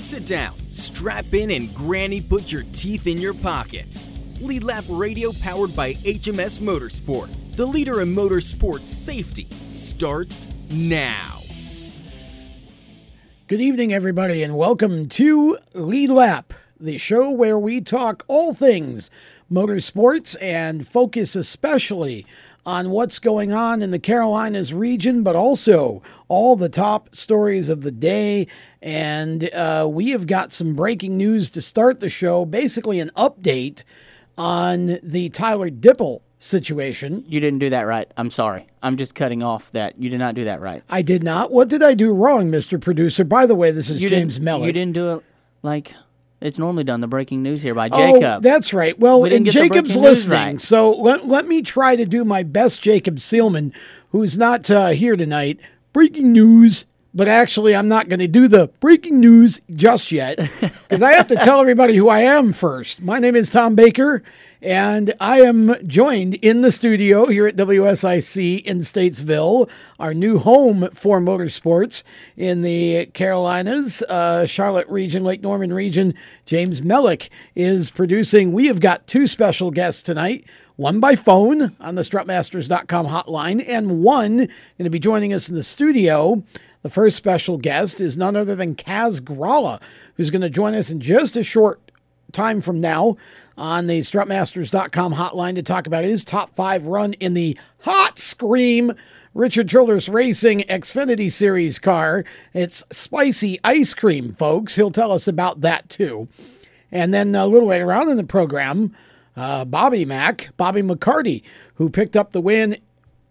Sit down, strap in, and Granny put your teeth in your pocket. Lead Lap Radio powered by HMS Motorsport, the leader in motorsport safety, starts now. Good evening, everybody, and welcome to Lead Lap, the show where we talk all things motorsports and focus especially on what's going on in the Carolinas region, but also all the top stories of the day. And uh, we have got some breaking news to start the show basically, an update on the Tyler Dippel situation. You didn't do that right. I'm sorry. I'm just cutting off that. You did not do that right. I did not. What did I do wrong, Mr. Producer? By the way, this is You James didn't, You didn't do it like it's normally done. The breaking news here by Jacob. Oh, Jacob. that's right. Well, We and Jacob's listening, right. so let, let me try to do my best, Jacob Seelman, who's not uh, here tonight. Breaking news, but actually, I'm not going to do the breaking news just yet because I have to tell everybody who I am first. My name is Tom Baker, and I am joined in the studio here at WSIC in Statesville, our new home for motorsports in the Carolinas, uh, Charlotte region, Lake Norman region. James Mellick is producing. We have got two special guests tonight. One by phone on the strutmasters.com hotline, and one going to be joining us in the studio. The first special guest is none other than Kaz Grala, who's going to join us in just a short time from now on the strutmasters.com hotline to talk about his top five run in the hot scream Richard Childress Racing Xfinity Series car. It's spicy ice cream, folks. He'll tell us about that too. And then a little way around in the program, uh, Bobby Mack, Bobby McCarty, who picked up the win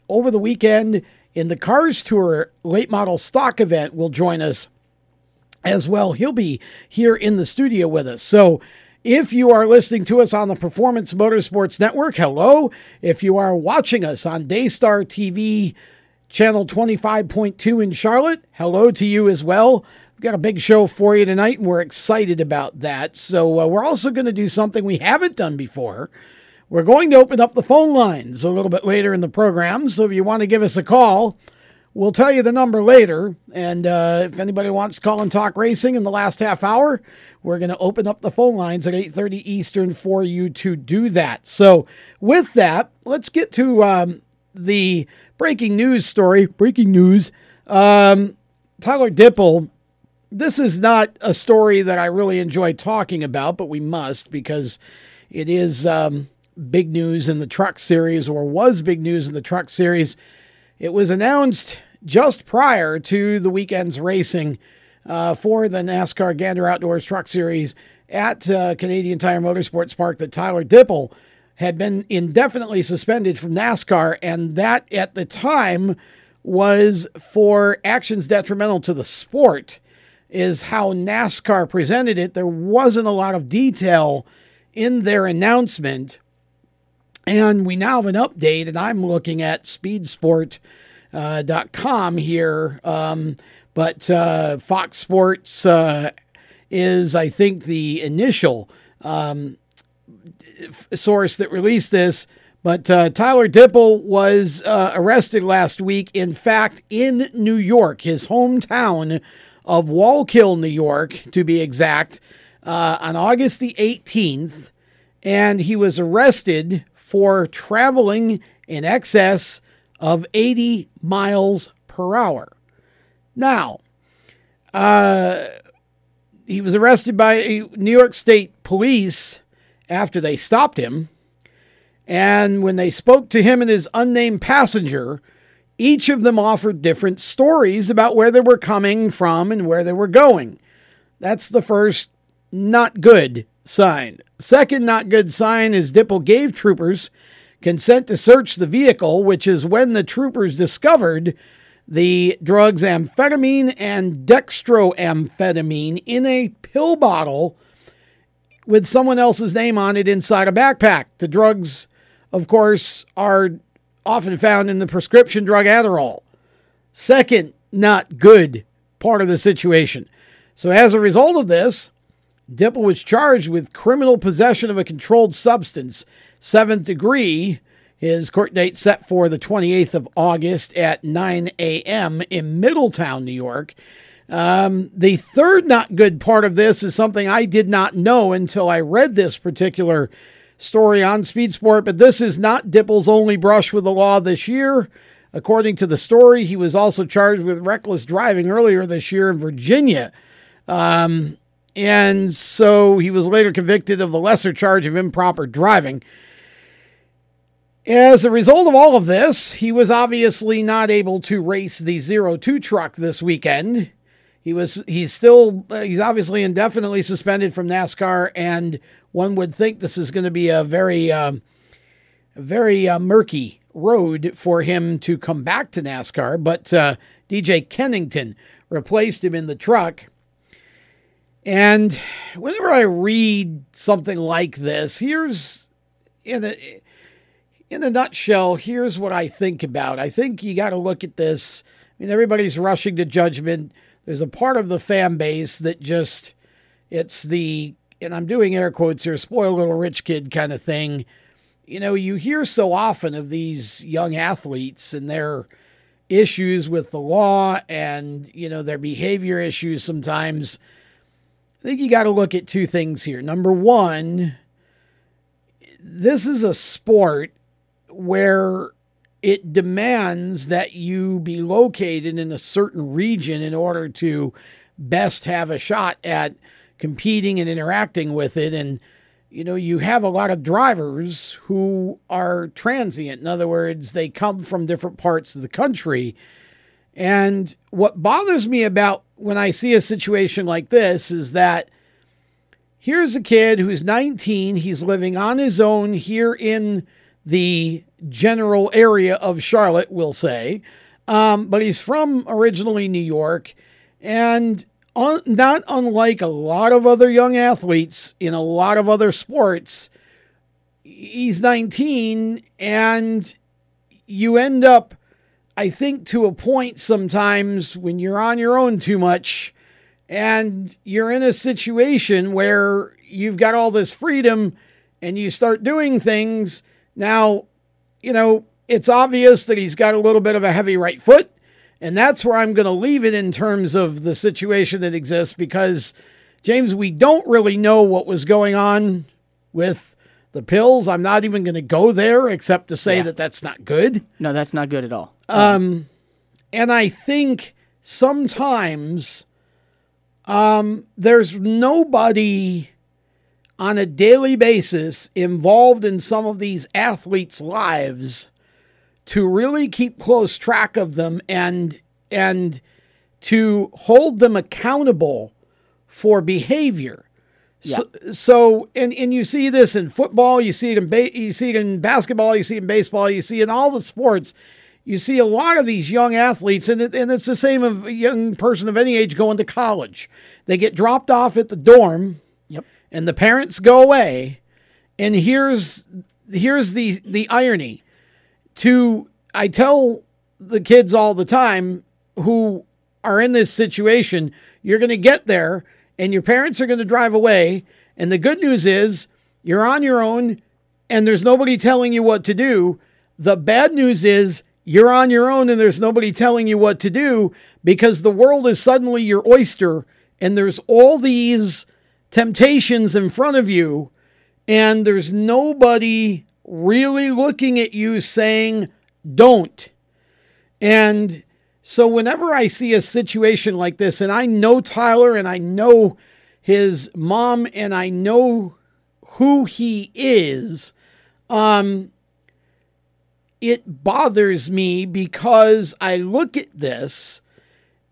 over the weekend in the Cars Tour late model stock event, will join us as well. He'll be here in the studio with us. So if you are listening to us on the Performance Motorsports Network, hello. If you are watching us on Daystar TV, channel 25.2 in Charlotte, hello to you as well. We've got a big show for you tonight, and we're excited about that. So, uh, we're also going to do something we haven't done before. We're going to open up the phone lines a little bit later in the program. So, if you want to give us a call, We'll tell you the number later. And uh, if anybody wants to call and talk racing in the last half hour, we're going to open up the phone lines at 8.30 Eastern for you to do that. So with that, let's get to um, the breaking news story. Breaking news. Um, Tyler Dippel, This is not a story that I really enjoy talking about, but we must because it is um, big news in the truck series or was big news in the truck series. It was announced just prior to the weekend's racing uh, for the NASCAR Gander Outdoors Truck Series at uh, Canadian Tire Motorsports Park that Tyler Dippel had been indefinitely suspended from NASCAR, and that at the time was for actions detrimental to the sport, is how NASCAR presented it. There wasn't a lot of detail in their announcement. And we now have an update, and I'm looking at speedsport.com here. Um, but uh, Fox Sports uh, is, I think, the initial um, source that released this. But uh, Tyler Dippel was uh, arrested last week, in fact, in New York, his hometown of Wallkill, New York, to be exact, uh, on August the 18th. And he was arrested for traveling in excess of 80 miles per hour. Now, uh, he was arrested by New York State police after they stopped him. And when they spoke to him and his unnamed passenger, each of them offered different stories about where they were coming from and where they were going. That's the first not good sign. Second not good sign is Dippel gave troopers consent to search the vehicle, which is when the troopers discovered the drugs amphetamine and dextroamphetamine in a pill bottle with someone else's name on it inside a backpack. The drugs, of course, are often found in the prescription drug Adderall. Second, not good part of the situation. So, as a result of this, Dippel was charged with criminal possession of a controlled substance, seventh degree. His court date set for the 28th of August at 9 a.m. in Middletown, New York. Um, the third not good part of this is something I did not know until I read this particular story on Speed Sport, but this is not Dippel's only brush with the law this year. According to the story, he was also charged with reckless driving earlier this year in Virginia. Um, and so he was later convicted of the lesser charge of improper driving. As a result of all of this, he was obviously not able to race the Zero Two truck this weekend. He was he's still he's obviously indefinitely suspended from NASCAR, and one would think this is going to be a very um, very uh, murky road for him to come back to NASCAR. But uh, DJ Kennington replaced him in the truck. And whenever I read something like this, here's in a in a nutshell, here's what I think about. I think you got to look at this. I mean, everybody's rushing to judgment. There's a part of the fan base that just it's the and I'm doing air quotes here, spoiled little rich kid kind of thing. You know, you hear so often of these young athletes and their issues with the law and, you know, their behavior issues sometimes. I think you got to look at two things here. Number one, this is a sport where it demands that you be located in a certain region in order to best have a shot at competing and interacting with it. And, you know, you have a lot of drivers who are transient. In other words, they come from different parts of the country. And what bothers me about when I see a situation like this is that here's a kid who's 19, he's living on his own here in the general area of Charlotte, we'll say. Um, but he's from originally New York. And un- not unlike a lot of other young athletes in a lot of other sports, he's 19 and you end up, I think, to a point sometimes when you're on your own too much and you're in a situation where you've got all this freedom and you start doing things. Now, you know, it's obvious that he's got a little bit of a heavy right foot. And that's where I'm going to leave it in terms of the situation that exists because, James, we don't really know what was going on with the pills. I'm not even going to go there except to say Yeah. that that's not good. No, that's not good at all. Um, and I think sometimes um, there's nobody on a daily basis involved in some of these athletes' lives to really keep close track of them and and to hold them accountable for behavior. So, so and, and you see this in football, you see it in ba- you see it in basketball, you see it in baseball, you see it in all the sports. You see a lot of these young athletes, and, it, and it's the same of a young person of any age going to college. They get dropped off at the dorm, Yep. and the parents go away. And here's here's the the irony. To I tell the kids all the time who are in this situation, you're going to get there and your parents are going to drive away. And the good news is you're on your own and there's nobody telling you what to do. The bad news is you're on your own and there's nobody telling you what to do because the world is suddenly your oyster and there's all these temptations in front of you and there's nobody really looking at you saying, don't. And so, whenever I see a situation like this, and I know Tyler and I know his mom and I know who he is, um, it bothers me because I look at this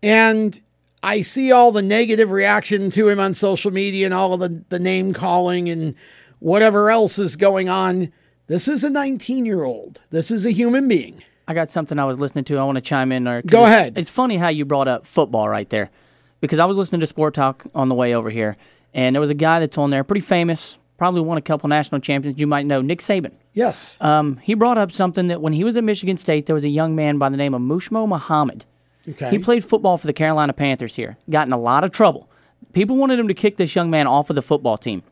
and I see all the negative reaction to him on social media and all of the, the name calling and whatever else is going on. This is a 19 year old. This is a human being. I got something I was listening to. I want to chime in there. 'cause Go ahead. It's funny how you brought up football right there, because I was listening to Sport Talk on the way over here, and there was a guy that's on there, pretty famous, probably won a couple national champions. You might know Nick Saban. Yes. Um, he brought up something that when he was at Michigan State, there was a young man by the name of Muhsin Muhammad. Okay. He played football for the Carolina Panthers here, got in a lot of trouble. People wanted him to kick this young man off of the football team.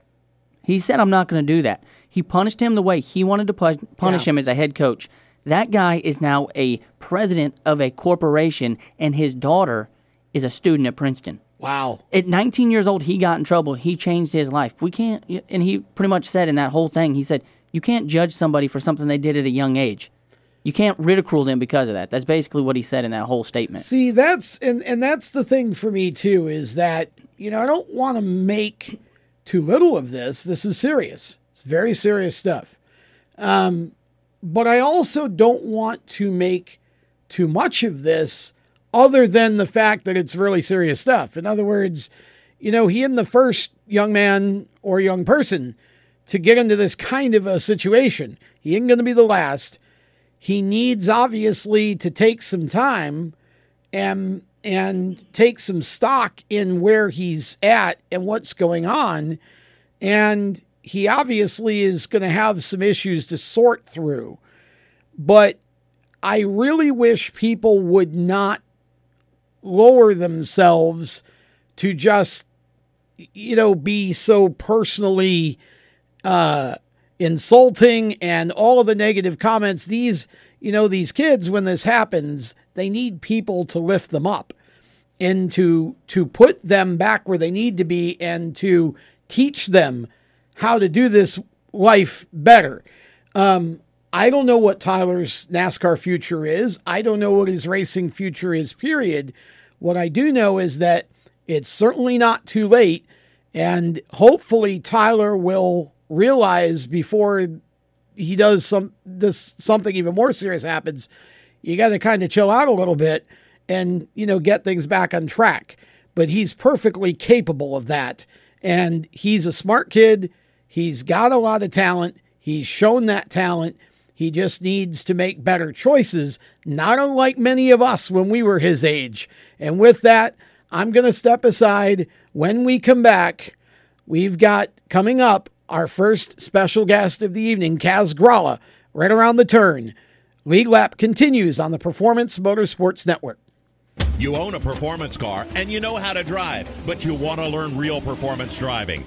He said, I'm not going to do that. He punished him the way he wanted to punish Yeah. him as a head coach. That guy is now a president of a corporation, and his daughter is a student at Princeton. Wow. At 19 years old, he got in trouble. He changed his life. We can't, and he pretty much said in that whole thing, he said, you can't judge somebody for something they did at a young age. You can't ridicule them because of that. That's basically what he said in that whole statement. See, that's and and that's the thing for me too is that you know I don't want to make too little of this. This is serious. It's very serious stuff. Um, but I also don't want to make too much of this, other than the fact that it's really serious stuff. In other words, you know, he and the first young man or young person to get into this kind of a situation. He ain't going to be the last he needs obviously to take some time and and take some stock in where he's at and what's going on and he obviously is going to have some issues to sort through but i really wish people would not lower themselves to just you know be so personally uh insulting and all of the negative comments. These you know these kids when this happens they need people to lift them up and to to put them back where they need to be and to teach them how to do this life better um, i don't know what tyler's nascar future is i don't know what his racing future is period what i do know is that it's certainly not too late and hopefully tyler will realize before he does some this something even more serious happens, you got to kind of chill out a little bit and you know get things back on track. But he's perfectly capable of that, and he's a smart kid. He's got a lot of talent. He's shown that talent. He just needs to make better choices, not unlike many of us when we were his age. And with that, I'm going to step aside. When we come back, we've got coming up our first special guest of the evening, Kaz Grala, right around the turn. Lead Lap continues on the Performance Motorsports Network. You own a performance car and you know how to drive, but you want to learn real performance driving.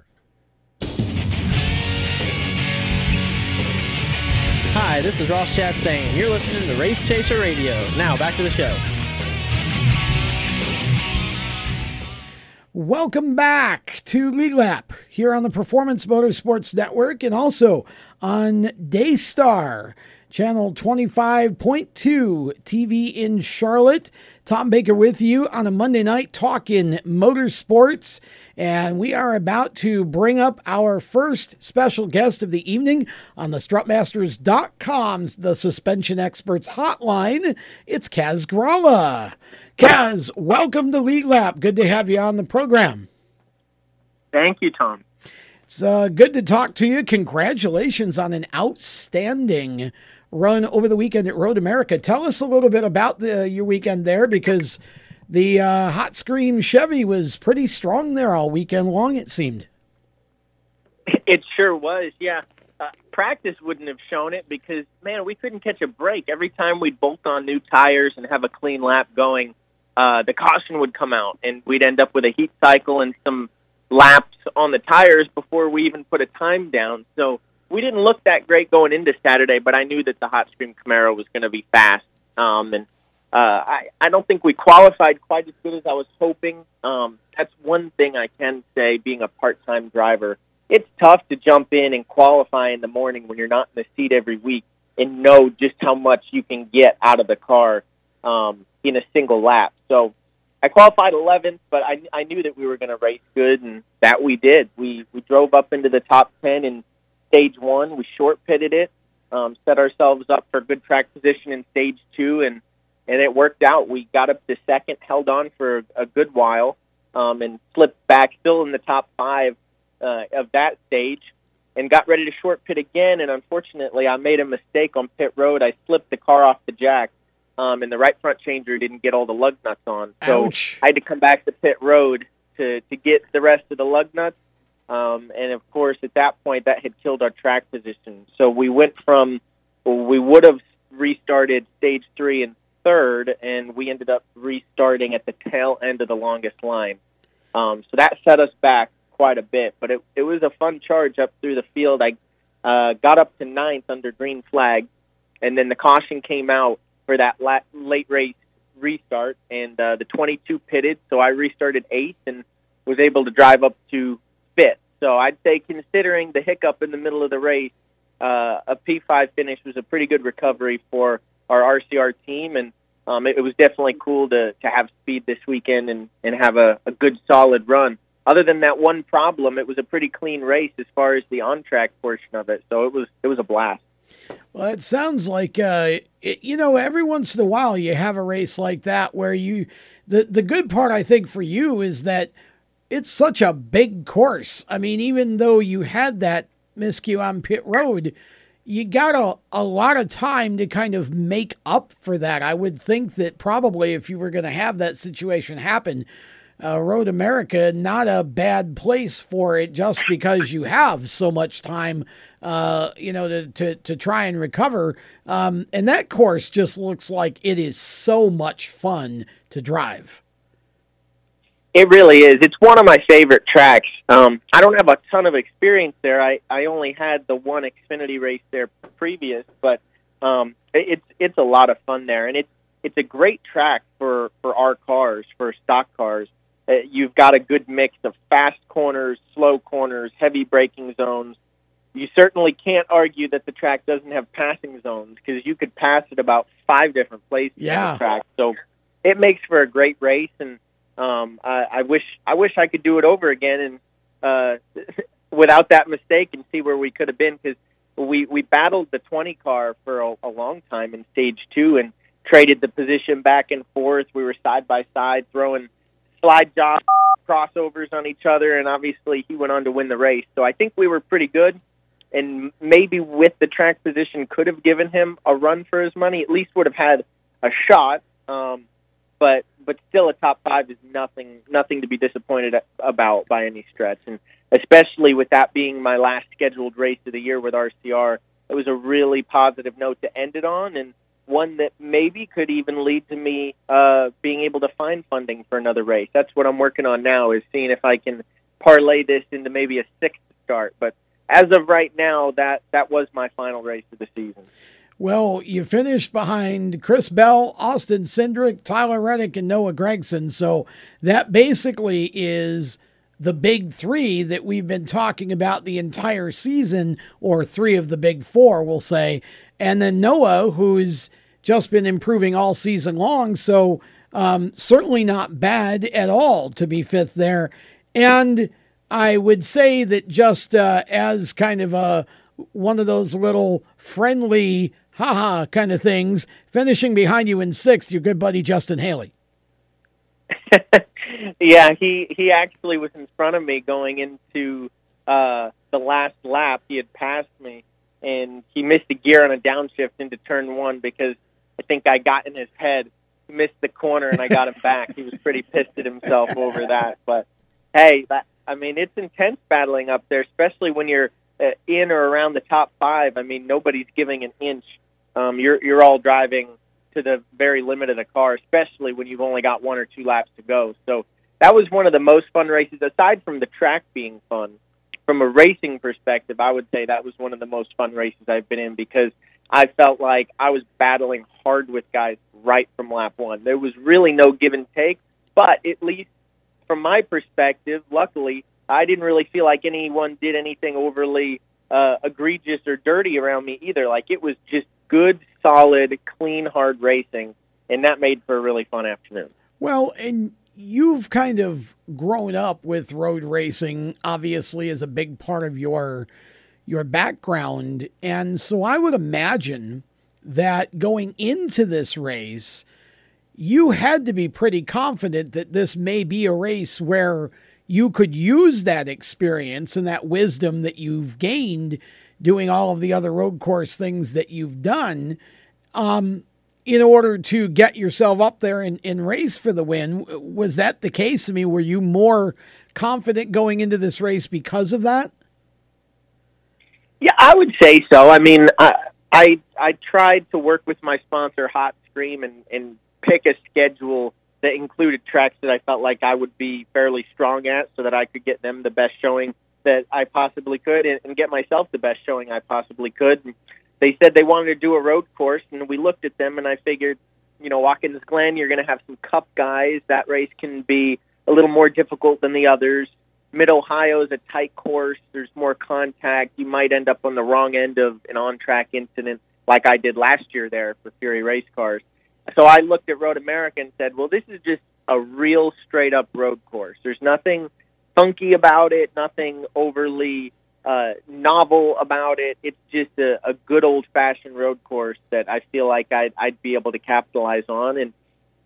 Hi, this is Ross Chastain. You're listening to Race Chaser Radio. Now, back to the show. Welcome back to Lead Lap here on the Performance Motorsports Network and also on Daystar, channel 25.2 TV in Charlotte. Tom Baker with you on a Monday night talking motorsports. And we are about to bring up our first special guest of the evening on the strutmasters.com's The Suspension Experts Hotline. It's Kaz Grala. Kaz, welcome to Lead Lap. Good to have you on the program. Thank you, Tom. It's uh, good to talk to you. Congratulations on an outstanding run over the weekend at Road America. Tell us a little bit about the, your weekend there because the uh, Hot Scream Chevy was pretty strong there all weekend long, it seemed. It sure was, yeah. Uh, practice wouldn't have shown it because, man, we couldn't catch a break. Every time we'd bolt on new tires and have a clean lap going, uh, the caution would come out, and we'd end up with a heat cycle and some laps on the tires before we even put a time down. So we didn't look that great going into Saturday, but I knew that the Hot Scream Camaro was going to be fast. Um, and uh, I, I don't think we qualified quite as good as I was hoping. Um, that's one thing I can say, being a part-time driver. It's tough to jump in and qualify in the morning when you're not in the seat every week and know just how much you can get out of the car um, in a single lap. So I qualified 11th, but I, I knew that we were going to race good, and that we did. We we drove up into the top 10 in stage one. We short pitted it, um, set ourselves up for good track position in stage two, and and it worked out. We got up to second, held on for a good while, um, and slipped back, still in the top five uh, of that stage, and got ready to short pit again. And unfortunately, I made a mistake on pit road. I slipped the car off the jack um, and the right front changer didn't get all the lug nuts on. So Ouch. I had to come back to pit road to to get the rest of the lug nuts. Um, and of course, at that point, that had killed our track position. So we went from we would have restarted stage three and third, and we ended up restarting at the tail end of the longest line. Um, so that set us back quite a bit, but it it was a fun charge up through the field. I uh, got up to ninth under green flag, and then the caution came out for that la- late race restart, and uh, the 22 pitted, so I restarted eighth and was able to drive up to fifth. So I'd say, considering the hiccup in the middle of the race, uh, a P5 finish was a pretty good recovery for our RCR team, and um, it, it was definitely cool to to have speed this weekend and and have a, a good solid run. Other than that one problem, it was a pretty clean race as far as the on track portion of it. So it was it was a blast. Well, it sounds like uh, it, you know every once in a while you have a race like that where you the the good part I think for you is that it's such a big course. I mean, even though you had that miscue on pit road, you got a, a lot of time to kind of make up for that. I would think that probably if you were going to have that situation happen, uh, Road America, not a bad place for it just because you have so much time, uh, you know, to, to, to try and recover. Um, and that course just looks like it is so much fun to drive. It really is. It's one of my favorite tracks. Um, I don't have a ton of experience there. I, I only had the one Xfinity race there previous, but um, it, it's it's a lot of fun there, and it's it's a great track for for our cars, for stock cars. Uh, you've got a good mix of fast corners, slow corners, heavy braking zones. You certainly can't argue that the track doesn't have passing zones because you could pass it about five different places Yeah. on the track. So it makes for a great race, and um, I, I wish I wish I could do it over again and uh, without that mistake and see where we could have been because we we battled the 20 car for a, a long time in stage two and traded the position back and forth. We were side by side throwing slide jobs, crossovers on each other, and obviously he went on to win the race. So I think we were pretty good, and maybe with the track position could have given him a run for his money. At least would have had a shot. Um, but but still, a top five is nothing nothing to be disappointed about by any stretch, and especially with that being my last scheduled race of the year with RCR. It was a really positive note to end it on, and one that maybe could even lead to me uh, being able to find funding for another race. That's what I'm working on now is seeing if I can parlay this into maybe a sixth start. But as of right now, that that was my final race of the season. Well, you finished behind Chris Bell, Austin Cindric, Tyler Reddick, and Noah Gragson. So that basically is the big three that we've been talking about the entire season, or three of the big four, we'll say. And then Noah, who's just been improving all season long. So um, certainly not bad at all to be fifth there. And I would say that just uh, as kind of a one of those little friendly haha kind of things, finishing behind you in sixth, your good buddy Justin Haley. yeah, he he actually was in front of me going into uh, the last lap. He had passed me, and he missed a gear on a downshift into turn one because I think I got in his head, he missed the corner, and I got him back. He was pretty pissed at himself over that. But hey, that, I mean, it's intense battling up there, especially when you're uh, in or around the top five. I mean, nobody's giving an inch. Um, you're you're all driving to the very limit of the car, especially when you've only got one or two laps to go. So that was one of the most fun races, aside from the track being fun. From a racing perspective, I would say that was one of the most fun races I've been in because I felt like I was battling hard with guys right from lap one. There was really no give and take, but at least from my perspective, luckily, I didn't really feel like anyone did anything overly uh, egregious or dirty around me either. Like it was just good, solid, clean, hard racing, and that made for a really fun afternoon. Well, and you've kind of grown up with road racing, obviously, as a big part of your your background. And so I would imagine that going into this race, you had to be pretty confident that this may be a race where you could use that experience and that wisdom that you've gained doing all of the other road course things that you've done um, in order to get yourself up there and, and race for the win. Was that the case? I mean, were you more confident going into this race because of that? Yeah, I would say so. I mean, I I, I tried to work with my sponsor, Hot Scream, and, and pick a schedule that included tracks that I felt like I would be fairly strong at, so that I could get them the best showing that I possibly could, and, and get myself the best showing I possibly could. And they said they wanted to do a road course, and we looked at them, and I figured, you know, Watkins Glen, you're going to have some Cup guys. That race can be a little more difficult than the others. Mid Ohio is a tight course. There's more contact. You might end up on the wrong end of an on track incident like I did last year there for Fury Race Cars. So I looked at Road America and said, well, this is just a real straight up road course. There's nothing funky about it, nothing overly uh, novel about it. It's just a, a good old fashioned road course that I feel like I'd, I'd be able to capitalize on. And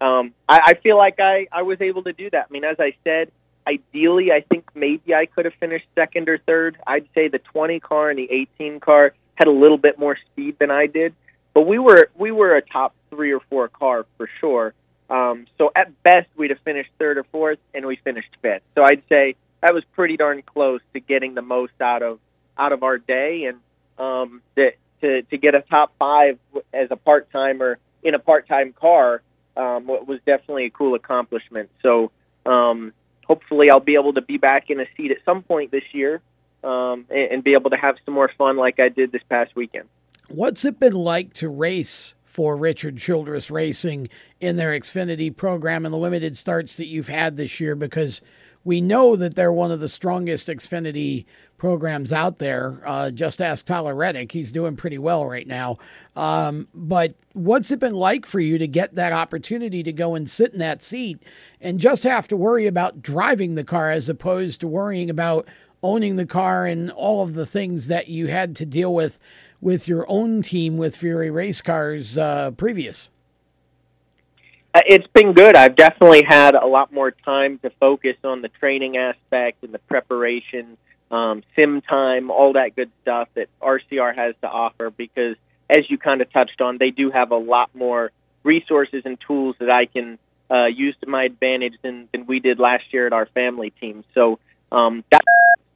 um, I, I feel like I, I was able to do that. I mean, as I said, Ideally, I think maybe I could have finished second or third. I'd say the 20 car and the 18 car had a little bit more speed than I did, but we were we were a top three or four car for sure. Um, so at best, we'd have finished third or fourth, and we finished fifth. So I'd say that was pretty darn close to getting the most out of out of our day, and um, to, to to get a top five as a part timer in a part time car um, was definitely a cool accomplishment. So um, hopefully I'll be able to be back in a seat at some point this year um, and, and, be able to have some more fun like I did this past weekend. What's it been like to race for Richard Childress Racing in their Xfinity program and the limited starts that you've had this year? Because we know that they're one of the strongest Xfinity programs out there. Uh, just ask Tyler Reddick; he's doing pretty well right now. Um, but what's it been like for you to get that opportunity to go and sit in that seat and just have to worry about driving the car as opposed to worrying about owning the car and all of the things that you had to deal with with your own team with Fury Race Cars uh, previous? Uh, It's been good. I've definitely had a lot more time to focus on the training aspect and the preparation, um, sim time, all that good stuff that RCR has to offer. Because as you kind of touched on, they do have a lot more resources and tools that I can uh, use to my advantage than, than we did last year at our family team. So um, that's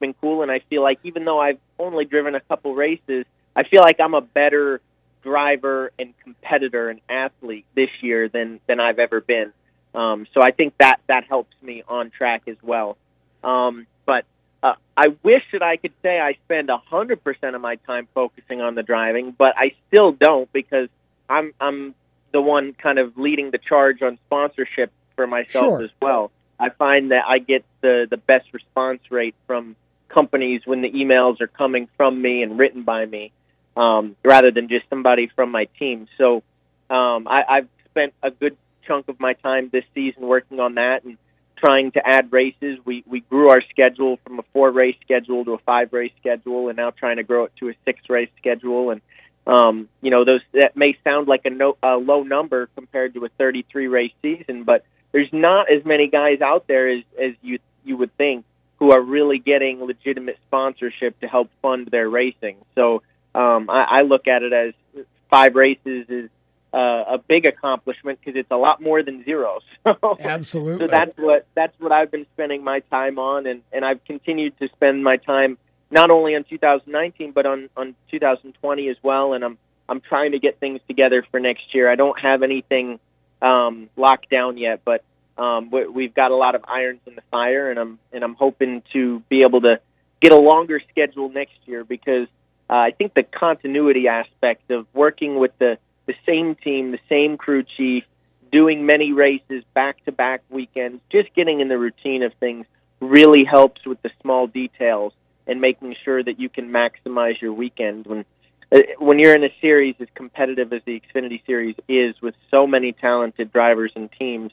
been cool, and I feel like even though I've only driven a couple races, I feel like I'm a better driver and competitor and athlete this year than than I've ever been. Um, so I think that that helps me on track as well. Um, but uh, I wish that I could say I spend a hundred percent of my time focusing on the driving, but I still don't because I'm I'm the one kind of leading the charge on sponsorship for myself Sure. as well. I find that I get the the best response rate from companies when the emails are coming from me and written by me, um, rather than just somebody from my team. So um, I, I've spent a good chunk of my time this season working on that and trying to add races. We we grew our schedule from a four race schedule to a five race schedule, and now trying to grow it to a six race schedule. And um, you know, those that may sound like a, no, a low number compared to a 33 race season, but there's not as many guys out there as as you you would think who are really getting legitimate sponsorship to help fund their racing. So um, I, I look at it as five races is uh, a big accomplishment because it's a lot more than zero. So, Absolutely. so that's what that's what I've been spending my time on, and and I've continued to spend my time not only on 2019 but on on 2020 as well. And I'm I'm trying to get things together for next year. I don't have anything um, locked down yet, but um, we, we've got a lot of irons in the fire, and I'm and I'm hoping to be able to get a longer schedule next year because uh, I think the continuity aspect of working with the the same team, the same crew chief, doing many races back to back weekends, just getting in the routine of things really helps with the small details and making sure that you can maximize your weekend. When uh, when you're in a series as competitive as the Xfinity series is with so many talented drivers and teams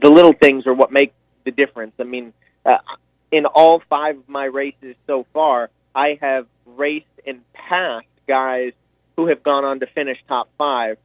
the little things are what make the difference. I mean uh, in all five of my races so far i have raced and passed guys who have gone on to finish top five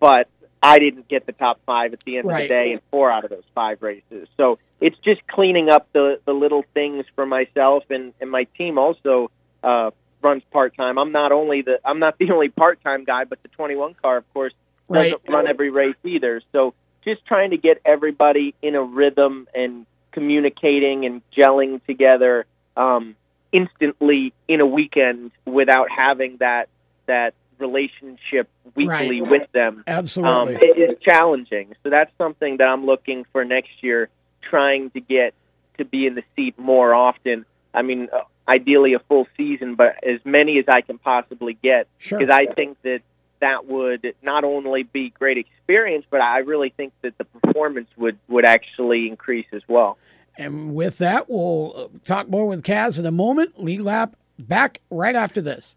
but i didn't get the top five at the end of the day in four out of those five races so it's just cleaning up the the little things for myself and and my team also uh runs part time. I'm not only the I'm not the only part time guy, but the 21 car, of course, doesn't Right. run every race either. So just trying to get everybody in a rhythm and communicating and gelling together um, instantly in a weekend without having that that relationship weekly Right. with them um, Absolutely. it is challenging. So that's something that I'm looking for next year, trying to get to be in the seat more often. I mean, uh, ideally a full season, but as many as I can possibly get, Sure. because I think that that would not only be great experience, but I really think that the performance would would actually increase as well. And with that, we'll uh, talk more with Kaz in a moment. Lead Lap back right after this.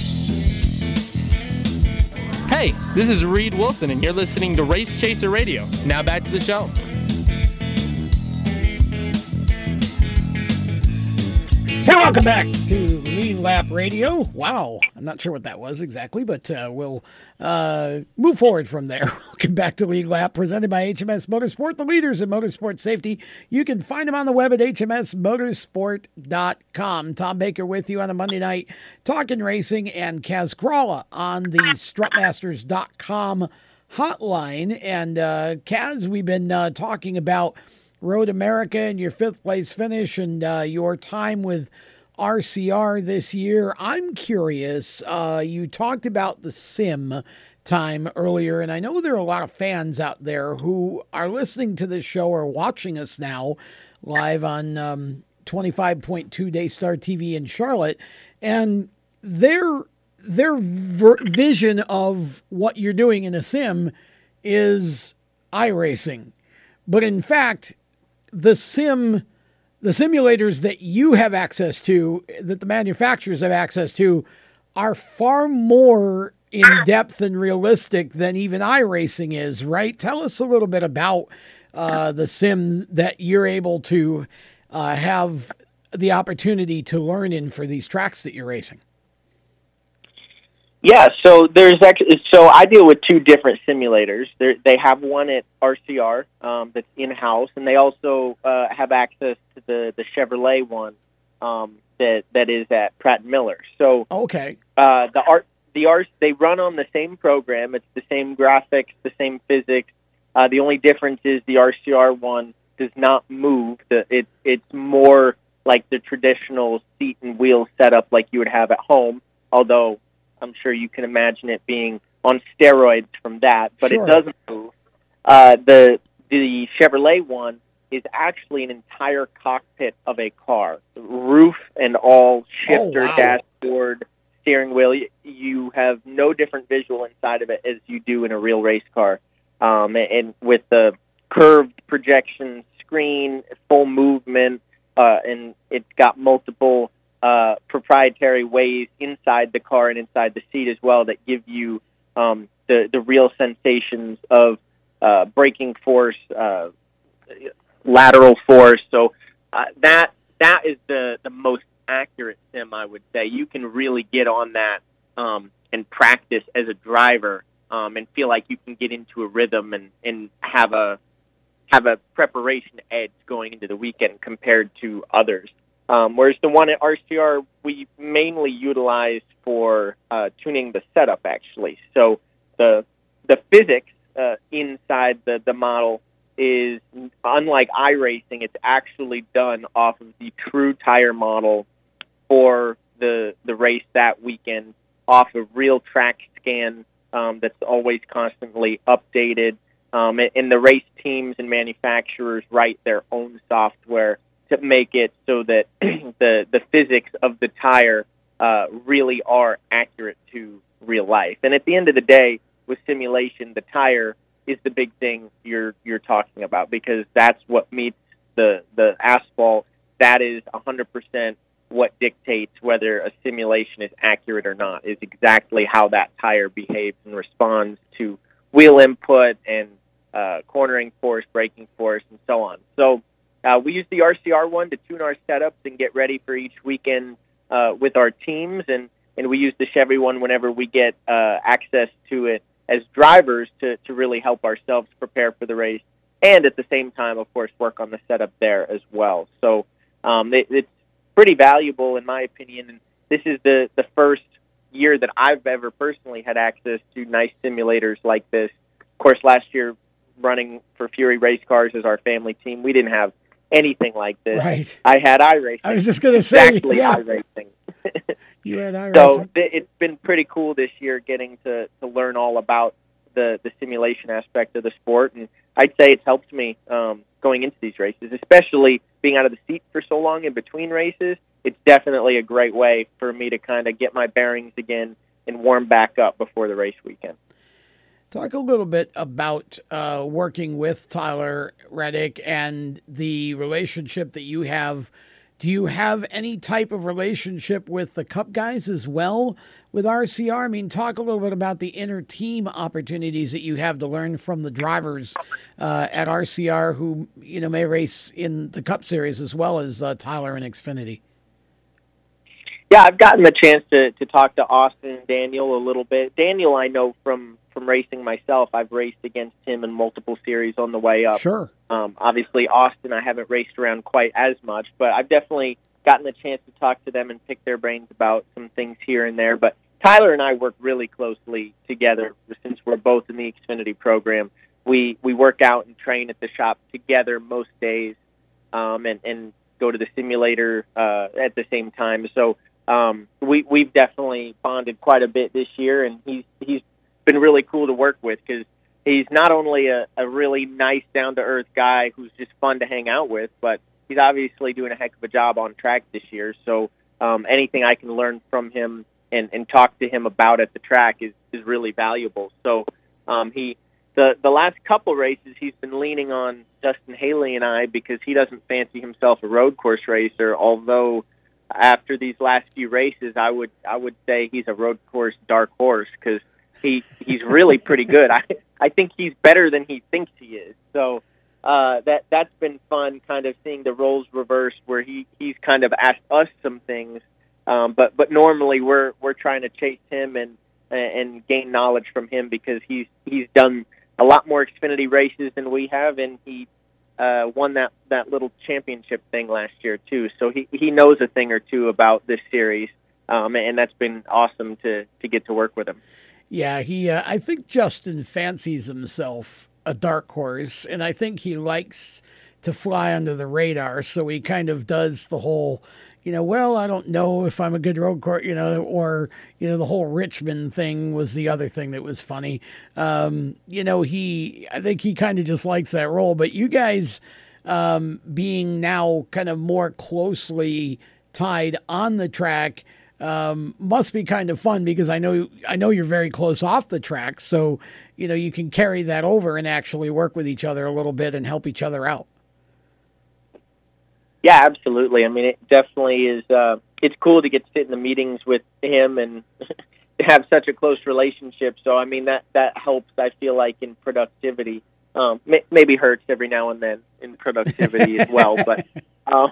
Hey, this is Reed Wilson, and you're listening to Race Chaser Radio. Now back to the show. Hey, welcome back to Lead Lap Radio. Wow, I'm not sure what that was exactly, but uh, we'll uh, move forward from there. welcome back to Lead Lap, presented by HMS Motorsport, the leaders in motorsport safety. You can find them on the web at hmsmotorsport.com. Tom Baker with you on a Monday night, talking racing, and Kaz Grala on the strutmasters.com hotline. And uh, Kaz, we've been uh, talking about Road America and your fifth place finish and uh, your time with RCR this year. I'm curious. Uh, you talked about the sim time earlier, and I know there are a lot of fans out there who are listening to this show or watching us now live on um, 25.2 Daystar TV in Charlotte, and their their ver- vision of what you're doing in a sim is iRacing. But in fact, the sim the simulators that you have access to that the manufacturers have access to are far more in depth and realistic than even iRacing is, right? Tell us a little bit about uh, the sim that you're able to uh, have the opportunity to learn in for these tracks that you're racing. Yeah, so there's actually so I deal with two different simulators. They're, they have one at RCR um, that's in house, and they also uh, have access to the the Chevrolet one um, that that is at Pratt Miller. So okay, uh, the art the art they run on the same program. It's the same graphics, the same physics. Uh, the only difference is the RCR one does not move. The, it it's more like the traditional seat and wheel setup like you would have at home, although I'm sure you can imagine it being on steroids from that, but Sure. it doesn't move. Uh, the the Chevrolet one is actually an entire cockpit of a car, roof and all, shifter, Oh, wow. dashboard, steering wheel. You- You have no different visual inside of it as you do in a real race car, um, and with the curved projection screen, full movement, uh, and it's got multiple uh, proprietary ways inside the car and inside the seat as well that give you um, the the real sensations of uh, braking force, uh, lateral force. So uh, that that is the the most accurate sim I would say. You can really get on that um, and practice as a driver um, and feel like you can get into a rhythm and and have a have a preparation edge going into the weekend compared to others. Um, whereas the one at RCR we mainly utilize for uh, tuning the setup actually. So the the physics uh, inside the the model is unlike iRacing. It's actually done off of the true tire model for the the race that weekend, off of real track scan um, that's always constantly updated. Um, and, and the race teams and manufacturers write their own software to make it so that the the physics of the tire uh, really are accurate to real life. And at the end of the day, with simulation, the tire is the big thing you're you're talking about because that's what meets the the asphalt. That is 100% what dictates whether a simulation is accurate or not. Is exactly how that tire behaves and responds to wheel input and uh, cornering force, braking force, and so on. So uh, we use the RCR one to tune our setups and get ready for each weekend uh, with our teams, and and we use the Chevy one whenever we get uh, access to it as drivers to to really help ourselves prepare for the race, and at the same time, of course, work on the setup there as well. So um, it, it's pretty valuable in my opinion, and this is the the first year that I've ever personally had access to nice simulators like this. Of course, last year running for Fury Race Cars as our family team, we didn't have anything like this. Right. I had iRacing. I was just going to say, exactly yeah. iRacing. You had iRacing. So it's been pretty cool this year getting to to learn all about the the simulation aspect of the sport, and I'd say it's helped me um, going into these races, especially being out of the seat for so long in between races. It's definitely a great way for me to kind of get my bearings again and warm back up before the race weekend. Talk a little bit about uh, working with Tyler Reddick and the relationship that you have. Do you have any type of relationship with the Cup guys as well with RCR? I mean, talk a little bit about the inner team opportunities that you have to learn from the drivers uh, at RCR who you know may race in the Cup Series as well as uh, Tyler and Xfinity. Yeah, I've gotten the chance to to talk to Austin Daniel a little bit. Daniel, I know from from racing myself. I've raced against him in multiple series on the way up. Sure. Um, obviously, Austin, I haven't raced around quite as much, but I've definitely gotten the chance to talk to them and pick their brains about some things here and there. But Tyler and I work really closely together since we're both in the Xfinity program. We we work out and train at the shop together most days, um, and and go to the simulator uh, at the same time. So um, we we've definitely bonded quite a bit this year, and he's he's been really cool to work with because he's not only a, a really nice, down to earth guy who's just fun to hang out with, but he's obviously doing a heck of a job on track this year. So um, anything I can learn from him and, and talk to him about at the track is, is really valuable. So um, he the the last couple races he's been leaning on Justin Haley and I because he doesn't fancy himself a road course racer. Although after these last few races, I would I would say he's a road course dark horse because he he's really pretty good. I I think he's better than he thinks he is. So uh, that that's been fun, kind of seeing the roles reversed, where he he's kind of asked us some things, um, but but normally we're we're trying to chase him and and gain knowledge from him because he's he's done a lot more Xfinity races than we have, and he uh, won that that little championship thing last year too. So he he knows a thing or two about this series, um, and that's been awesome to to get to work with him. Yeah, he. Uh, I think Justin fancies himself a dark horse, and I think he likes to fly under the radar. So he kind of does the whole, you know, well, I don't know if I'm a good road court, you know, or you know, the whole Richmond thing was the other thing that was funny. Um, you know, he. I think he kind of just likes that role. But you guys, um, being now kind of more closely tied on the track um, must be kind of fun because I know I know you're very close off the track, so you know you can carry that over and actually work with each other a little bit and help each other out. Yeah, absolutely. I mean, it definitely is. Uh, it's cool to get to sit in the meetings with him and have such a close relationship. So, I mean, that that helps. I feel like in productivity, um, may, maybe hurts every now and then in productivity as well, but. Uh,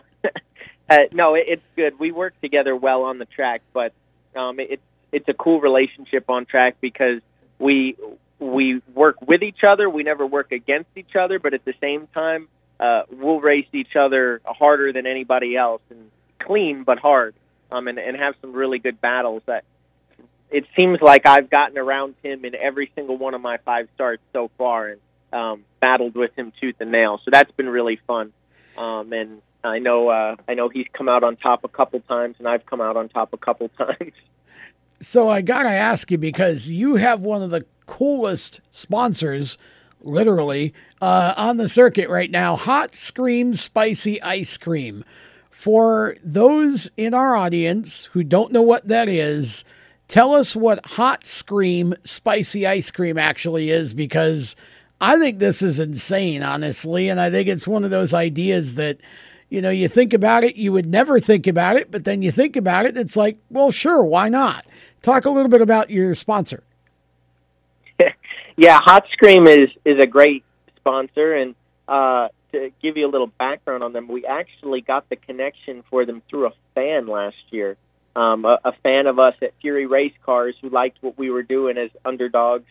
uh, no, it, it's good. We work together well on the track, but um, it, it's it's a cool relationship on track because we we work with each other. We never work against each other, but at the same time, uh, we'll race each other harder than anybody else and clean but hard, um, and and have some really good battles. That it seems like I've gotten around him in every single one of my five starts so far, and um, battled with him tooth and nail. So that's been really fun. Um, and I know uh, I know he's come out on top a couple times, and I've come out on top a couple times. So I gotta ask you because you have one of the coolest sponsors, literally, uh, on the circuit right now. Hot Scream Spicy Ice Cream. for those in our audience who don't know what that is, tell us what hot scream spicy ice cream actually is because I think this is insane, honestly. And I think it's one of those ideas that, you know, you think about it, you would never think about it, but then you think about it, it's like, well, sure, why not? Talk a little bit about your sponsor. yeah, Hot Scream is is a great sponsor, and uh, to give you a little background on them, we actually got the connection for them through a fan last year. Um, a, a fan of us at Fury Race Cars who liked what we were doing as underdogs,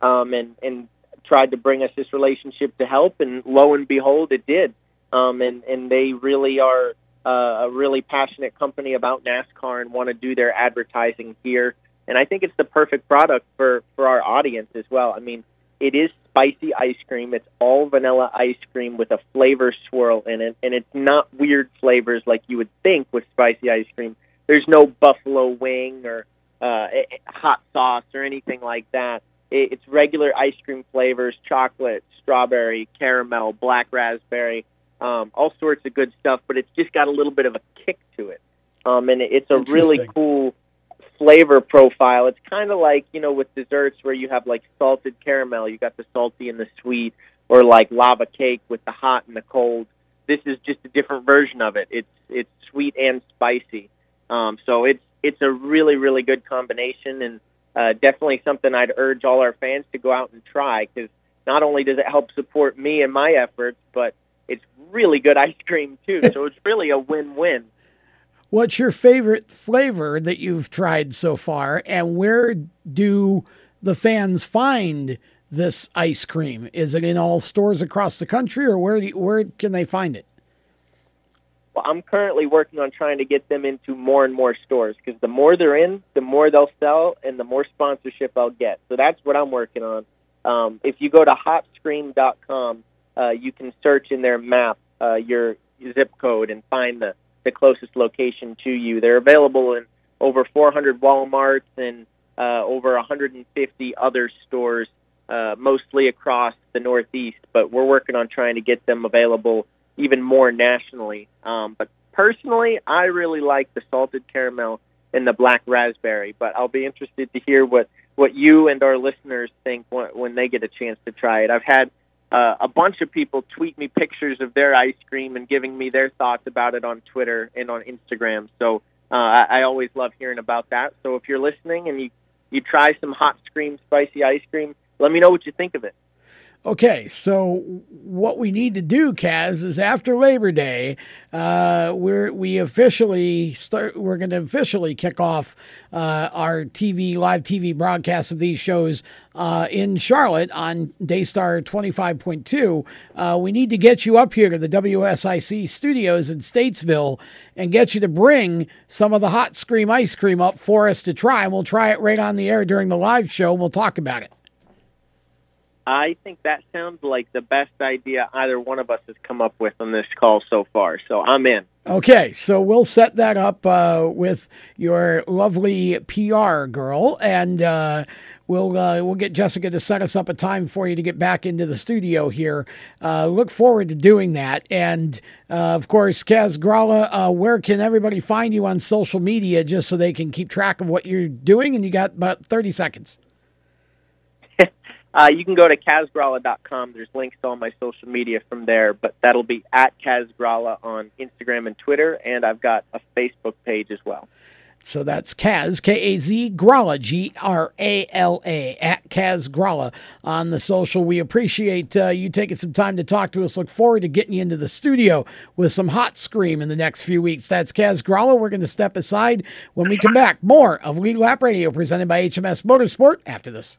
um, and and tried to bring us this relationship to help, and lo and behold, it did. Um, and and they really are uh, a really passionate company about NASCAR and want to do their advertising here. And I think it's the perfect product for for our audience as well. I mean, it is spicy ice cream. It's all vanilla ice cream with a flavor swirl in it, and it's not weird flavors like you would think with spicy ice cream. There's no buffalo wing or uh, hot sauce or anything like that. It's regular ice cream flavors: chocolate, strawberry, caramel, black raspberry, um, all sorts of good stuff. But it's just got a little bit of a kick to it, um, and it's a really cool flavor profile. It's kind of like you know with desserts where you have like salted caramel, you got the salty and the sweet, or like lava cake with the hot and the cold. This is just a different version of it. It's it's sweet and spicy. Um, so it's it's a really really good combination and uh, definitely something I'd urge all our fans to go out and try because not only does it help support me and my efforts, but it's really good ice cream too. so it's really a win win. What's your favorite flavor that you've tried so far, and where do the fans find this ice cream? Is it in all stores across the country, or where you, where can they find it? Well, I'm currently working on trying to get them into more and more stores because the more they're in, the more they'll sell, and the more sponsorship I'll get. So that's what I'm working on. Um, if you go to hotscream.com, uh, you can search in their map uh, your zip code and find the the closest location to you. They're available in over 400 Walmarts and uh, over 150 other stores, uh, mostly across the Northeast. But we're working on trying to get them available even more nationally. Um, but personally, I really like the salted caramel and the black raspberry. But I'll be interested to hear what what you and our listeners think when, when they get a chance to try it. I've had uh, a bunch of people tweet me pictures of their ice cream and giving me their thoughts about it on Twitter and on Instagram. So uh, I, I always love hearing about that. So if you're listening and you you try some hot scream, spicy ice cream, let me know what you think of it. Okay, so what we need to do, Kaz, is after Labor Day, uh, we're we officially start. We're going to officially kick off uh, our TV live TV broadcast of these shows uh, in Charlotte on Daystar twenty five point two. Uh, we need to get you up here to the WSIC studios in Statesville and get you to bring some of the hot scream ice cream up for us to try, and we'll try it right on the air during the live show, and we'll talk about it. I think that sounds like the best idea either one of us has come up with on this call so far. So I'm in. Okay, so we'll set that up uh, with your lovely PR girl, and uh, we'll uh, we'll get Jessica to set us up a time for you to get back into the studio here. Uh, look forward to doing that, and uh, of course, Kaz Grala, uh, where can everybody find you on social media, just so they can keep track of what you're doing? And you got about thirty seconds. Uh, you can go to kazgrala.com. There's links to all my social media from there, but that'll be at Kazgrala on Instagram and Twitter, and I've got a Facebook page as well. So that's Kaz, K A Z Grala, G R A L A, at Kaz Grala on the social. We appreciate uh, you taking some time to talk to us. Look forward to getting you into the studio with some hot scream in the next few weeks. That's Kaz Grala. We're going to step aside when we come back. More of Lead Lap Radio presented by HMS Motorsport after this.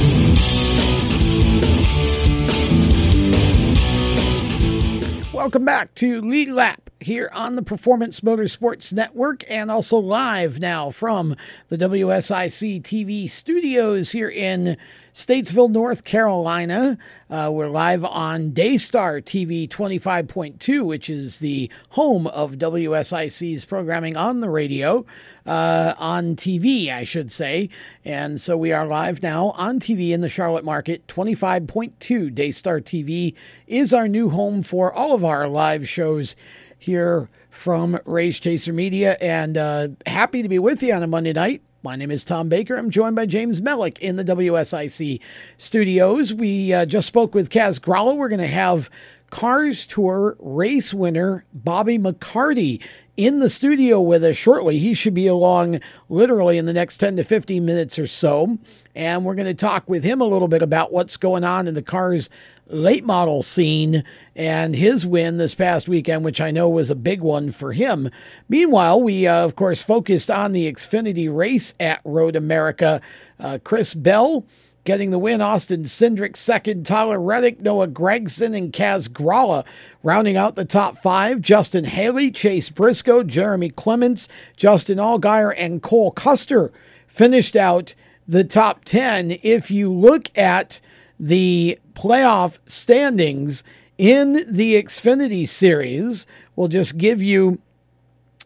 Welcome back to Lead Lap here on the Performance Motorsports Network and also live now from the WSIC TV studios here in Statesville, North Carolina. Uh, we're live on Daystar TV 25.2, which is the home of WSIC's programming on the radio, uh, on TV, I should say. And so we are live now on TV in the Charlotte market. 25.2 Daystar TV is our new home for all of our live shows here from Race Chaser Media. And uh, happy to be with you on a Monday night. My name is Tom Baker. I'm joined by James Mellick in the WSIC studios. We uh, just spoke with Kaz Grala. We're going to have Cars Tour race winner Bobby McCarty in the studio with us shortly. He should be along literally in the next 10 to 15 minutes or so. And we're going to talk with him a little bit about what's going on in the cars late model scene and his win this past weekend, which I know was a big one for him. Meanwhile, we, uh, of course, focused on the Xfinity race at Road America. Uh, Chris Bell getting the win, Austin Cindric second, Tyler Reddick, Noah Gragson, and Kaz Grala rounding out the top five. Justin Haley, Chase Briscoe, Jeremy Clements, Justin Allgaier, and Cole Custer finished out the top 10. If you look at the playoff standings in the Xfinity series. We'll just give you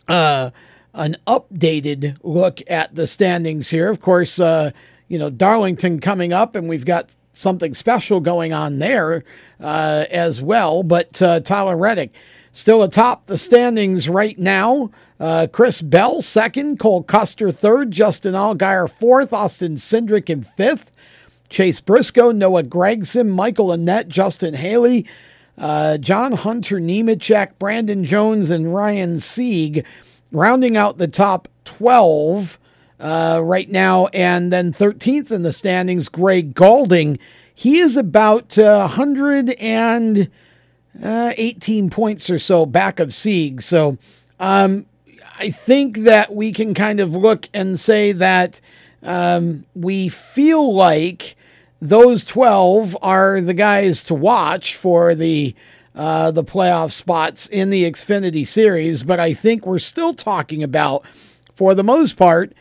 uh, an updated look at the standings here. Of course, uh, you know, Darlington coming up, and we've got something special going on there uh, as well. But uh, Tyler Reddick still atop the standings right now. Uh, Chris Bell second, Cole Custer third, Justin Allgaier fourth, Austin Cindric in fifth. Chase Briscoe, Noah Gragson, Michael Annett, Justin Haley, uh, John Hunter Nemechek, Brandon Jones, and Ryan Sieg, rounding out the top 12 uh, right now. And then 13th in the standings, Gray Gaulding. He is about uh, 118 points or so back of Sieg. So Um, I think that we can kind of look and say that um, we feel like those 12 are the guys to watch for the uh, the playoff spots in the Xfinity Series, but I think we're still talking about, for the most part,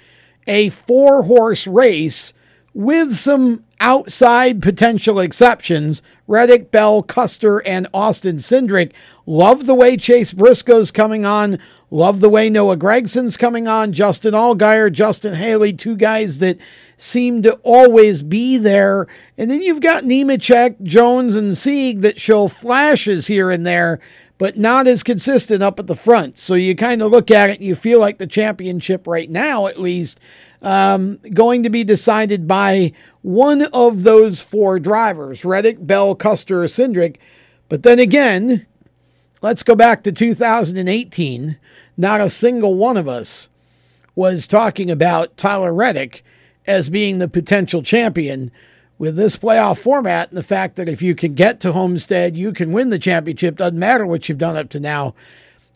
a four horse race with some outside potential exceptions. Reddick, Bell, Custer, and Austin Cindric. Love the way Chase Briscoe's coming on. Love the way Noah Gragson's coming on. Justin Allgaier, Justin Haley, two guys that seem to always be there. And then you've got Nemechek, Jones, and Sieg that show flashes here and there, but not as consistent up at the front. So you kind of look at it and you feel like the championship right now, at least, um, going to be decided by one of those four drivers Reddick, Bell, Custer, or Cindric. But then again, let's go back to 2018. Not a single one of us was talking about Tyler Reddick as being the potential champion with this playoff format and the fact that if you can get to Homestead, you can win the championship. Doesn't matter what you've done up to now.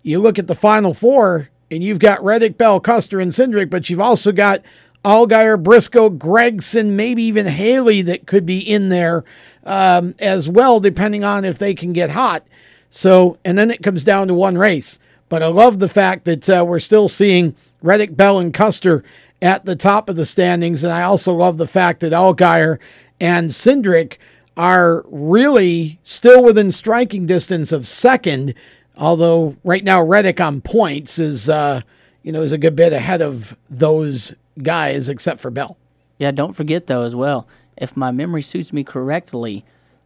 You look at the final four, and you've got Reddick, Bell, Custer, and Cindric, but you've also got Allgaier, Briscoe, Gragson, maybe even Haley that could be in there um, as well, depending on if they can get hot. So, and then it comes down to one race. But I love the fact that uh, we're still seeing Reddick, Bell, and Custer at the top of the standings. And I also love the fact that Allgaier and Cindric are really still within striking distance of second. Although right now Reddick on points is, uh, you know, is a good bit ahead of those guys, except for Bell. Yeah, don't forget though as well. If my memory suits me correctly,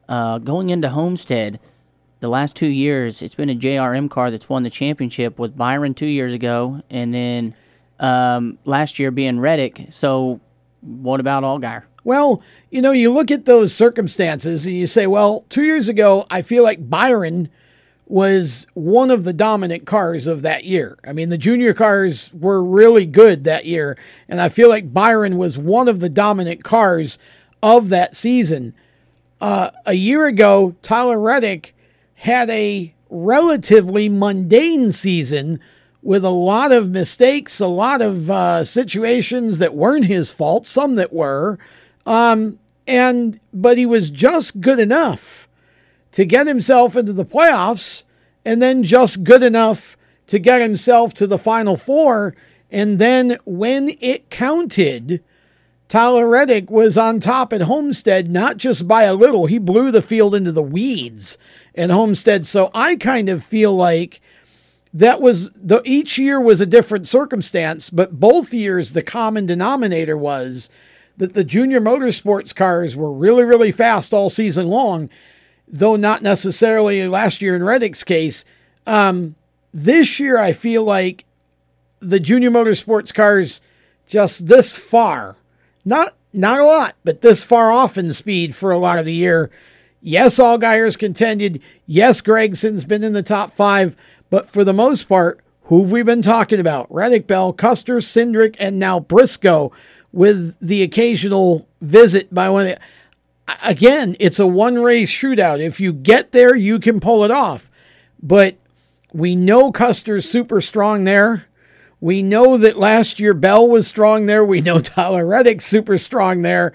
uh, going into Homestead, the last two years it's been a JRM car that's won the championship with Byron two years ago, and then um, last year being Reddick. So, what about Allgaier? Well, you know, you look at those circumstances and you say, well, two years ago, I feel like Byron was one of the dominant cars of that year. I mean, the junior cars were really good that year, and I feel like Byron was one of the dominant cars of that season. Uh, a year ago, Tyler Reddick had a relatively mundane season with a lot of mistakes, a lot of uh, situations that weren't his fault, some that were. Um, and but he was just good enough to get himself into the playoffs, and then just good enough to get himself to the final four. And then when it counted, Tyler Reddick was on top at Homestead, not just by a little. He blew the field into the weeds at Homestead. So I kind of feel like that was the each year was a different circumstance, but both years the common denominator was that the junior motorsports cars were really, really fast all season long, though not necessarily last year in Reddick's case. Um, this year, I feel like the junior motorsports cars just this far, not not a lot, but this far off in speed for a lot of the year. Yes, Allgaier's contended. Yes, Gragson's been in the top five, but for the most part, who have we been talking about? Reddick Bell, Custer, Cindric, and now Briscoe with the occasional visit by one. Again, it's a one race shootout. If you get there, you can pull it off. But we know Custer's super strong there. We know that last year Bell was strong there. We know Tyler Reddick's super strong there.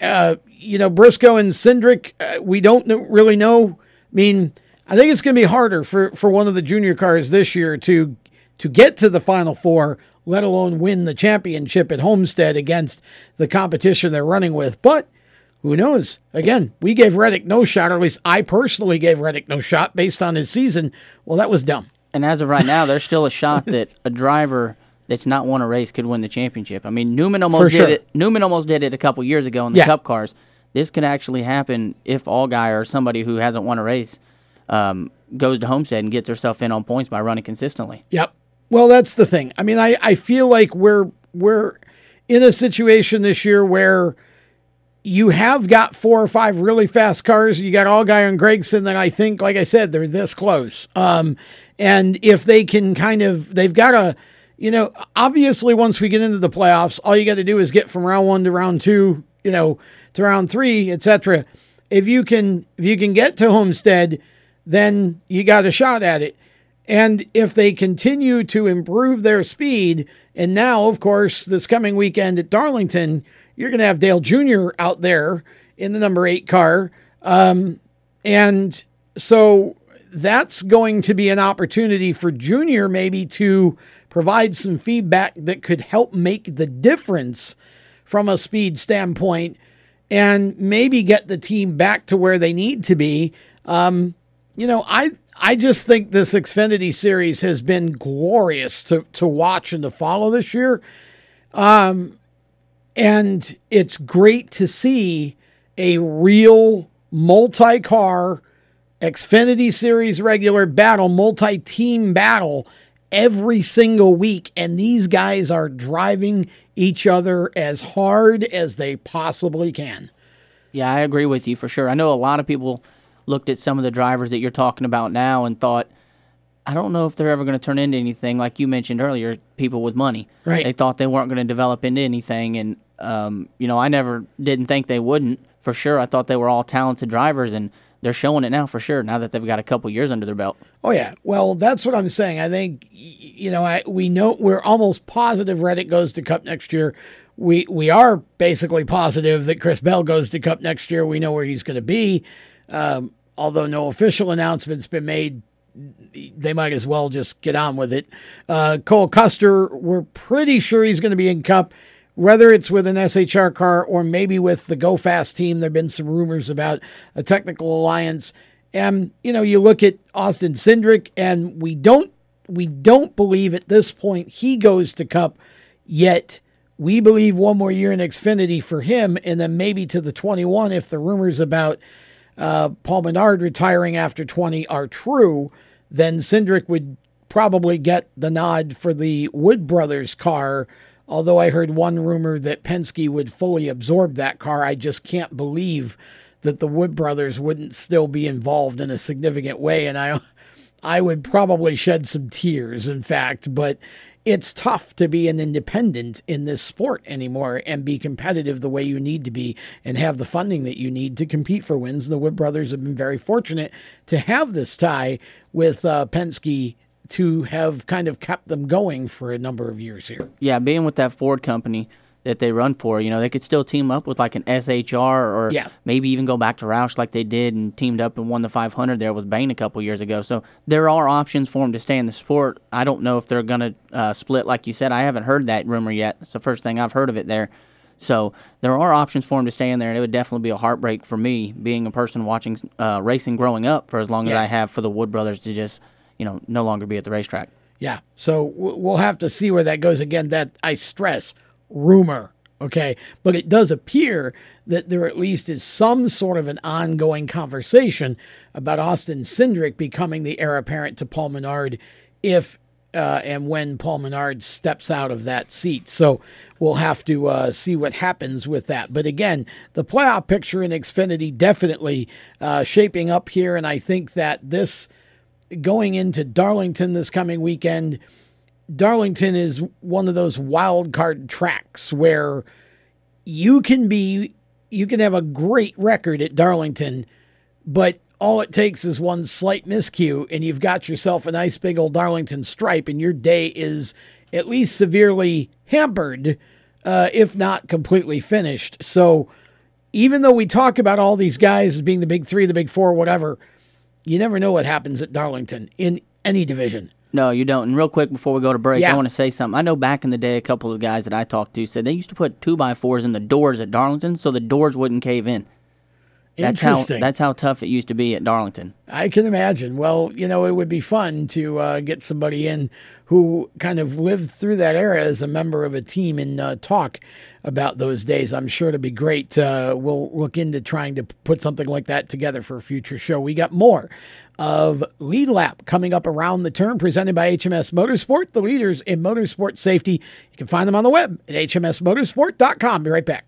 Uh, you know, Briscoe and Cindric, uh, we don't know, really know. I mean, I think it's going to be harder for, for one of the junior cars this year to to get to the final four let alone win the championship at Homestead against the competition they're running with. But who knows? Again, we gave Reddick no shot, or at least I personally gave Reddick no shot based on his season. Well, that was dumb. And as of right now, there's still a shot that a driver that's not won a race could win the championship. I mean, Newman almost For did sure. it. Newman almost did it a couple years ago in the Yeah. Cup cars. This could actually happen if Allgaier or somebody who hasn't won a race um, goes to Homestead and gets herself in on points by running consistently. Yep. Well, that's the thing. I mean, I, I feel like we're we're in a situation this year where you have got four or five really fast cars. You got Allgaier and Gragson that I think, like I said, they're this close. Um, and if they can kind of, they've got a, you know, obviously once we get into the playoffs, all you got to do is get from round one to round two, you know, to round three, etc. If you can, if you can get to Homestead, then you got a shot at it. And if they continue to improve their speed, and now, of course, this coming weekend at Darlington, you're going to have Dale Jr. out there in the number eight car. Um, and so that's going to be an opportunity for Junior maybe to provide some feedback that could help make the difference from a speed standpoint and maybe get the team back to where they need to be. Um, you know, I I just think this Xfinity series has been glorious to to watch and to follow this year. Um, and it's great to see a real multi-car Xfinity Series regular battle, multi team battle every single week. And these guys are driving each other as hard as they possibly can. Yeah, I agree with you for sure. I know a lot of people looked at some of the drivers that you're talking about now and thought, I don't know if they're ever going to turn into anything. Like you mentioned earlier, people with money. Right. They thought they weren't going to develop into anything. And, um, you know, I never didn't think they wouldn't for sure. I thought they were all talented drivers. And, they're showing it now for sure. Now that they've got a couple years under their belt. Oh yeah, well that's what I'm saying. I think you know I, we know we're almost positive Reddick goes to Cup next year. We we are basically positive that Chris Bell goes to Cup next year. We know where he's going to be, um, although no official announcement's been made. They might as well just get on with it. Uh, Cole Custer, we're pretty sure he's going to be in Cup whether it's with an SHR car or maybe with the Go Fast team. There have been some rumors about a technical alliance. And you know, you look at Austin Cindric, and we don't we don't believe at this point he goes to Cup yet. We believe one more year in Xfinity for him, and then maybe to the 21 if the rumors about uh, Paul Menard retiring after 20 are true. Then Cindric would probably get the nod for the Wood Brothers car Although I heard one rumor that Penske would fully absorb that car, I just can't believe that the Wood brothers wouldn't still be involved in a significant way. And I, I would probably shed some tears, in fact. But it's tough to be an independent in this sport anymore and be competitive the way you need to be and have the funding that you need to compete for wins. The Wood brothers have been very fortunate to have this tie with uh, Penske to have kind of kept them going for a number of years here. Yeah, being with that Ford company that they run for, you know, they could still team up with like an SHR or yeah. maybe even go back to Roush like they did and teamed up and won the 500 there with Bayne a couple years ago. So there are options for them to stay in the sport. I don't know if they're going to uh, split like you said. I haven't heard that rumor yet. It's the first thing I've heard of it there. So there are options for him to stay in there, and it would definitely be a heartbreak for me, being a person watching uh, racing growing up for as long yeah. as I have, for the Wood brothers to just – you know, no longer be at the racetrack. Yeah. So we'll have to see where that goes. Again, that I stress rumor. Okay. But it does appear that there at least is some sort of an ongoing conversation about Austin Cindric becoming the heir apparent to Paul Menard if uh, and when Paul Menard steps out of that seat. So we'll have to uh, see what happens with that. But again, the playoff picture in Xfinity definitely uh, shaping up here. And I think that this going into Darlington this coming weekend, Darlington is one of those wild card tracks where you can be you can have a great record at Darlington, but all it takes is one slight miscue and you've got yourself a nice big old Darlington stripe and your day is at least severely hampered, uh, if not completely finished. So even though we talk about all these guys as being the big three, the big four, whatever, you never know what happens at Darlington in any division. No, you don't. And real quick before we go to break, yeah. I want to say something. I know back in the day, a couple of guys that I talked to said they used to put two by fours in the doors at Darlington so the doors wouldn't cave in. That's Interesting. How, that's how tough it used to be at Darlington. I can imagine. Well, you know, it would be fun to uh, get somebody in who kind of lived through that era as a member of a team and uh, talk about those days. I'm sure it'll be great. Uh, we'll look into trying to put something like that together for a future show. We got more of Lead Lap coming up around the turn, presented by HMS Motorsport, the leaders in motorsport safety. You can find them on the web at hmsmotorsport.com. Be right back.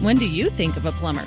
When do you think of a plumber?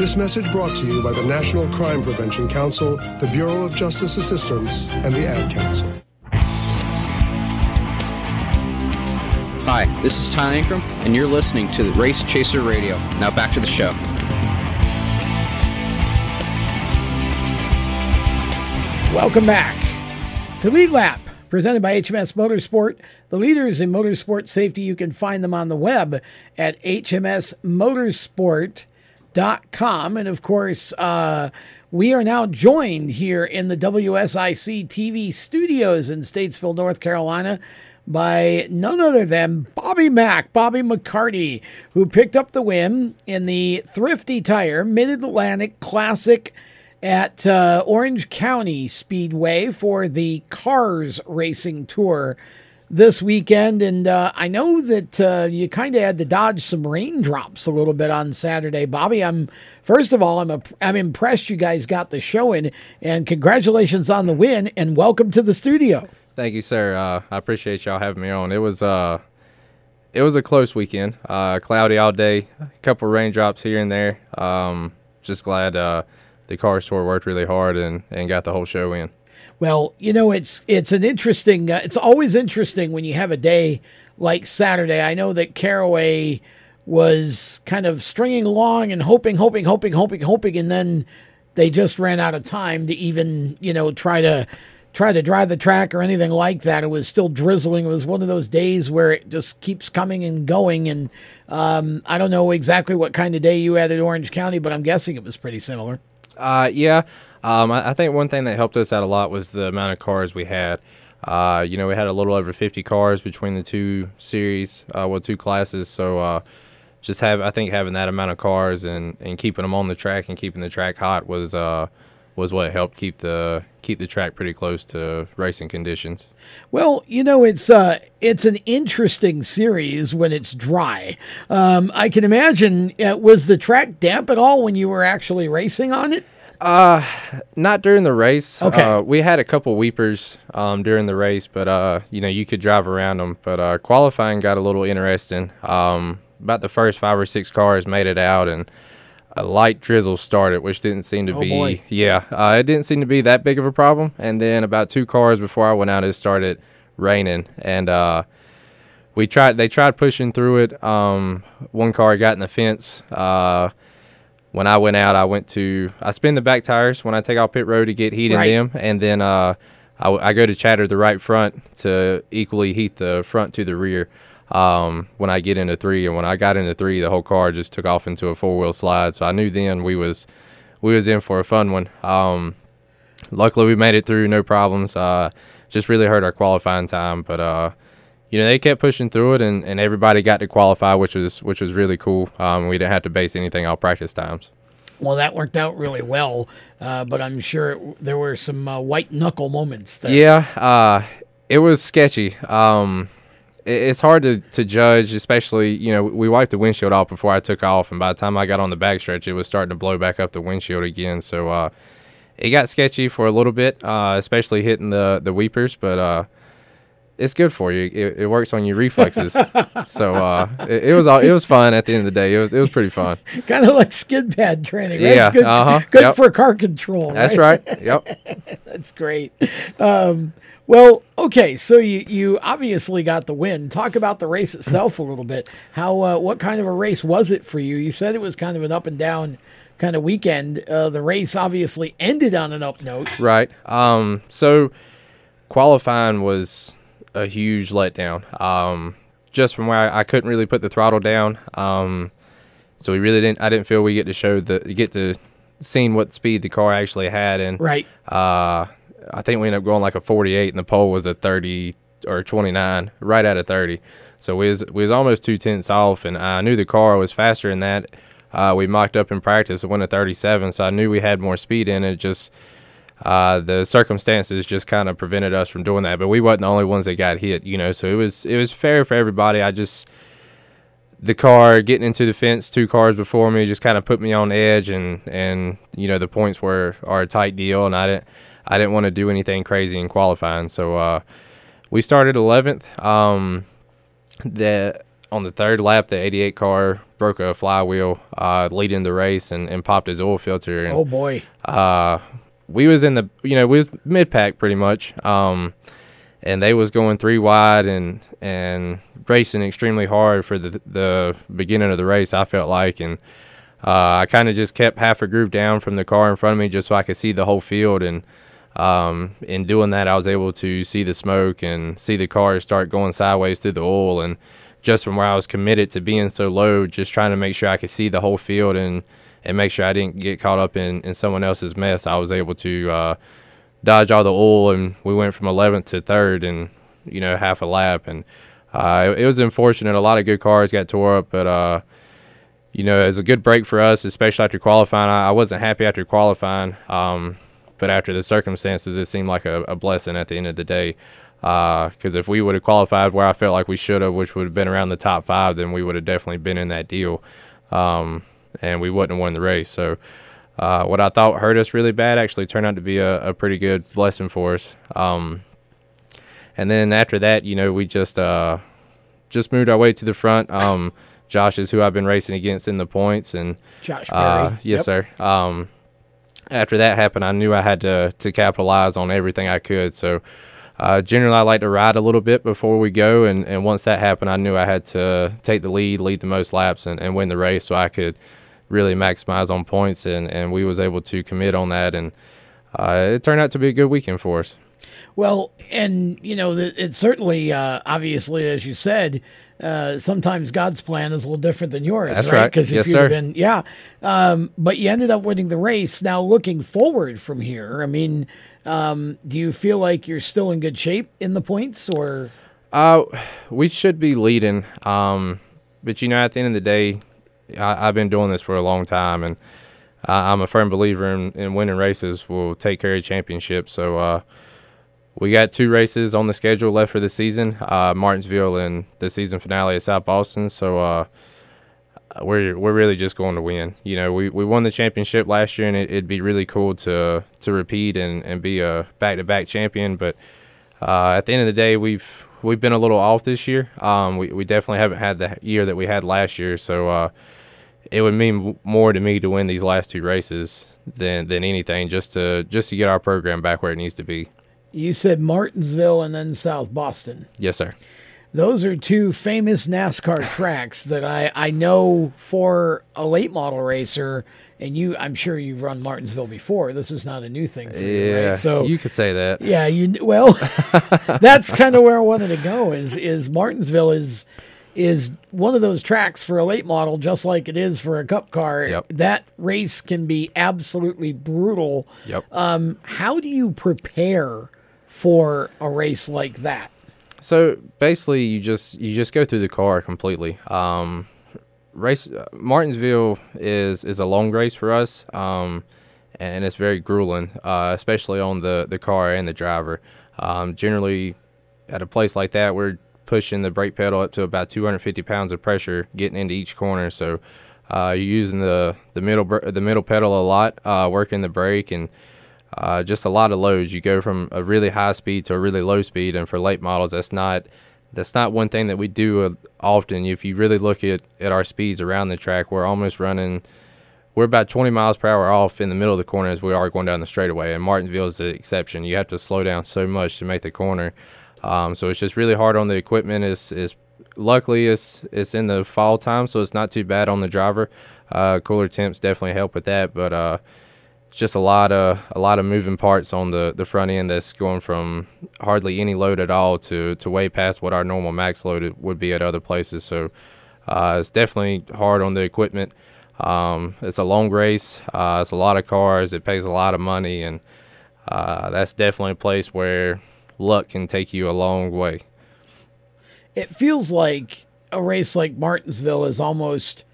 This message brought to you by the National Crime Prevention Council, the Bureau of Justice Assistance, and the Ad Council. Hi, this is Ty Ankrum, and you're listening to the Race Chaser Radio. Now back to the show. Welcome back to Lead Lap, presented by HMS Motorsport, the leaders in motorsport safety. You can find them on the web at hmsmotorsport.com. And of course, uh, we are now joined here in the WSIC TV studios in Statesville, North Carolina, by none other than Bobby Mack, Bobby McCarty, who picked up the win in the Thrifty Tire Mid Atlantic Classic at uh, Orange County Speedway for the Cars Racing Tour this weekend. And uh, I know that uh, you kind of had to dodge some raindrops a little bit on Saturday, Bobby. I'm first of all, I'm a, I'm impressed you guys got the show in, and congratulations on the win, and welcome to the studio. Thank you, sir. Uh, I appreciate y'all having me on. It was uh, it was a close weekend. Uh, cloudy all day, a couple raindrops here and there. Um, just glad uh, the Cars Tour worked really hard and, and got the whole show in. Well, you know, it's it's an interesting. Uh, it's always interesting when you have a day like Saturday. I know that Caraway was kind of stringing along and hoping, hoping, hoping, hoping, hoping, and then they just ran out of time to even, you know, try to try to drive the track or anything like that. It was still drizzling. It was one of those days where it just keeps coming and going. And um, I don't know exactly what kind of day you had at Orange County, but I'm guessing it was pretty similar. Uh, yeah. Um, I, I, think one thing that helped us out a lot was the amount of cars we had. Uh, you know, we had a little over 50 cars between the two series, uh, well, two classes. So, uh, just have I think having that amount of cars and, and keeping them on the track and keeping the track hot was uh, was what helped keep the keep the track pretty close to racing conditions. Well, you know, it's uh, it's an interesting series when it's dry. Um, I can imagine. Uh, was the track damp at all when you were actually racing on it? Uh, not during the race. Okay. Uh, we had a couple weepers um, during the race, but uh, you know, you could drive around them. But uh, qualifying got a little interesting. Um, about the first five or six cars made it out, and a light drizzle started, which didn't seem to Oh, be. boy. Yeah, uh, it didn't seem to be that big of a problem. And then about two cars before I went out, it started raining, and uh, we tried. They tried pushing through it. Um, one car got in the fence. Uh, when I went out, I went to I spin the back tires when I take off pit road to get heat Right. in them, and then uh, I, I go to chatter the right front to equally heat the front to the rear. Um, when I get into three, and when I got into three, the whole car just took off into a four wheel slide. So I knew then we was we was in for a fun one. Um, luckily we made it through, no problems. Uh, just really hurt our qualifying time, but uh, you know they kept pushing through it, and, and everybody got to qualify, which was which was really cool. Um, we didn't have to base anything off practice times. Well, that worked out really well, uh, but I'm sure it, there were some uh, white knuckle moments. There. Yeah, uh, it was sketchy. Um, it, it's hard to, to judge, especially you know we wiped the windshield off before I took off, and by the time I got on the backstretch, it was starting to blow back up the windshield again. So uh, it got sketchy for a little bit, uh, especially hitting the the weepers, but. It's good for you. It, it works on your reflexes. so uh, it, it was all, it was fun at the end of the day. It was it was pretty fun. kind of like skid pad training. Right? Yeah, It's good, uh-huh, good yep. for car control. That's right. Yep. That's great. Um, well, okay, so you you obviously got the win. Talk about the race itself a little bit. How uh, what kind of a race was it for you? You said it was kind of an up and down kind of weekend. Uh, the race obviously ended on an up note. Right. Um, so qualifying was a huge letdown. Um, just from where I, I couldn't really put the throttle down. Um, so we really didn't. I didn't feel we get to show the get to seeing what speed the car actually had. And Right. Uh, I think we ended up going like a 48, and the pole was a 30 or 29, right out of 30. So we was we was almost two tenths off, and I knew the car was faster than that. Uh, we mocked up in practice. It went a 37, so I knew we had more speed in it. Just uh, the circumstances just kind of prevented us from doing that. But we wasn't the only ones that got hit, you know. So it was it was fair for everybody. I just the car getting into the fence, two cars before me, just kind of put me on edge, and and you know the points were are a tight deal, and I didn't I didn't want to do anything crazy in qualifying. So uh, we started 11th. Um, the on the third lap, the 88 car broke a flywheel uh, leading the race and, and popped his oil filter. And, Oh, boy. Uh, we was in the you know we was mid pack pretty much. Um, and they was going three wide and and racing extremely hard for the the beginning of the race. I felt like and. Uh, I kind of just kept half a groove down from the car in front of me just so I could see the whole field. And um, in doing that, I was able to see the smoke and see the car start going sideways through the oil. And just from where I was committed to being so low, just trying to make sure I could see the whole field and, and make sure I didn't get caught up in, in someone else's mess, I was able to uh, dodge all the oil. And we went from 11th to third in, you know, half a lap. And uh, it, it was unfortunate. A lot of good cars got tore up, but. Uh, you know, it was a good break for us, especially after qualifying. I, I wasn't happy after qualifying, um, but after the circumstances, it seemed like a, a blessing at the end of the day. Because if we would have qualified where I felt like we should have, which would have been around the top five, then we would have definitely been in that deal, um, and we wouldn't have won the race. So, uh, what I thought hurt us really bad actually turned out to be a, a pretty good blessing for us. Um, and then after that, you know, we just uh, just moved our way to the front. Um, Josh is who I've been racing against in the points, and Josh uh, yes, Yep. sir. Um, after that happened, I knew I had to to capitalize on everything I could. So, uh, generally, I like to ride a little bit before we go, and, and once that happened, I knew I had to take the lead, lead the most laps, and, and win the race, so I could really maximize on points, and, and we was able to commit on that, and uh, it turned out to be a good weekend for us. Well, and you know, it's certainly uh, obviously, as you said, uh, sometimes God's plan is a little different than yours. That's right. right. Because if Yes, you'd been, yeah, um, but you ended up winning the race. Now, looking forward from here, I mean, um, do you feel like you're still in good shape in the points, or Uh, we should be leading. Um, but you know, at the end of the day, I, I've been doing this for a long time, and I, I'm a firm believer in, in winning races will take care of championships. So uh, we got two races on the schedule left for the season: uh, Martinsville and the season finale at South Boston. So uh, we're we're really just going to win. You know, we, we won the championship last year, and it, would be really cool to to repeat and, and be a back to back champion. But uh, at the end of the day, we've we've been a little off this year. Um, we we definitely haven't had the year that we had last year. So uh, it would mean more to me to win these last two races than than anything, just to just to get our program back where it needs to be. You said Martinsville and then South Boston. Yes, sir. Those are two famous NASCAR tracks that I, I know for a late model racer. And you, I'm sure you've run Martinsville before. This is not a new thing for you, yeah, right? So you could say that. Yeah, you well, that's kind of where I wanted to go. Is is Martinsville is is one of those tracks for a late model, just like it is for a cup car. Yep. That race can be absolutely brutal. Yep. Um, how do you prepare for a race like that? So basically, you just you just go through the car completely. Um, race Martinsville is is a long race for us, um, and it's very grueling, uh, especially on the the car and the driver. Um, generally, at a place like that, we're pushing the brake pedal up to about 250 pounds of pressure getting into each corner. So uh, you're using the the middle the middle pedal a lot, uh, working the brake and uh, just a lot of loads. You go from a really high speed to a really low speed, and for late models, that's not that's not one thing that we do uh, often. If you really look at, at our speeds around the track, we're almost running. We're about 20 miles per hour off in the middle of the corner as we are going down the straightaway, and Martinsville is the exception. You have to slow down so much to make the corner, um, so it's just really hard on the equipment. Is is luckily it's it's in the fall time, so it's not too bad on the driver. Uh, cooler temps definitely help with that, but uh, just a lot of a lot of moving parts on the, the front end that's going from hardly any load at all to, to way past what our normal max load would be at other places. So uh, it's definitely hard on the equipment. Um, it's a long race. Uh, it's a lot of cars. It pays a lot of money, and uh, that's definitely a place where luck can take you a long way. It feels like a race like Martinsville is almost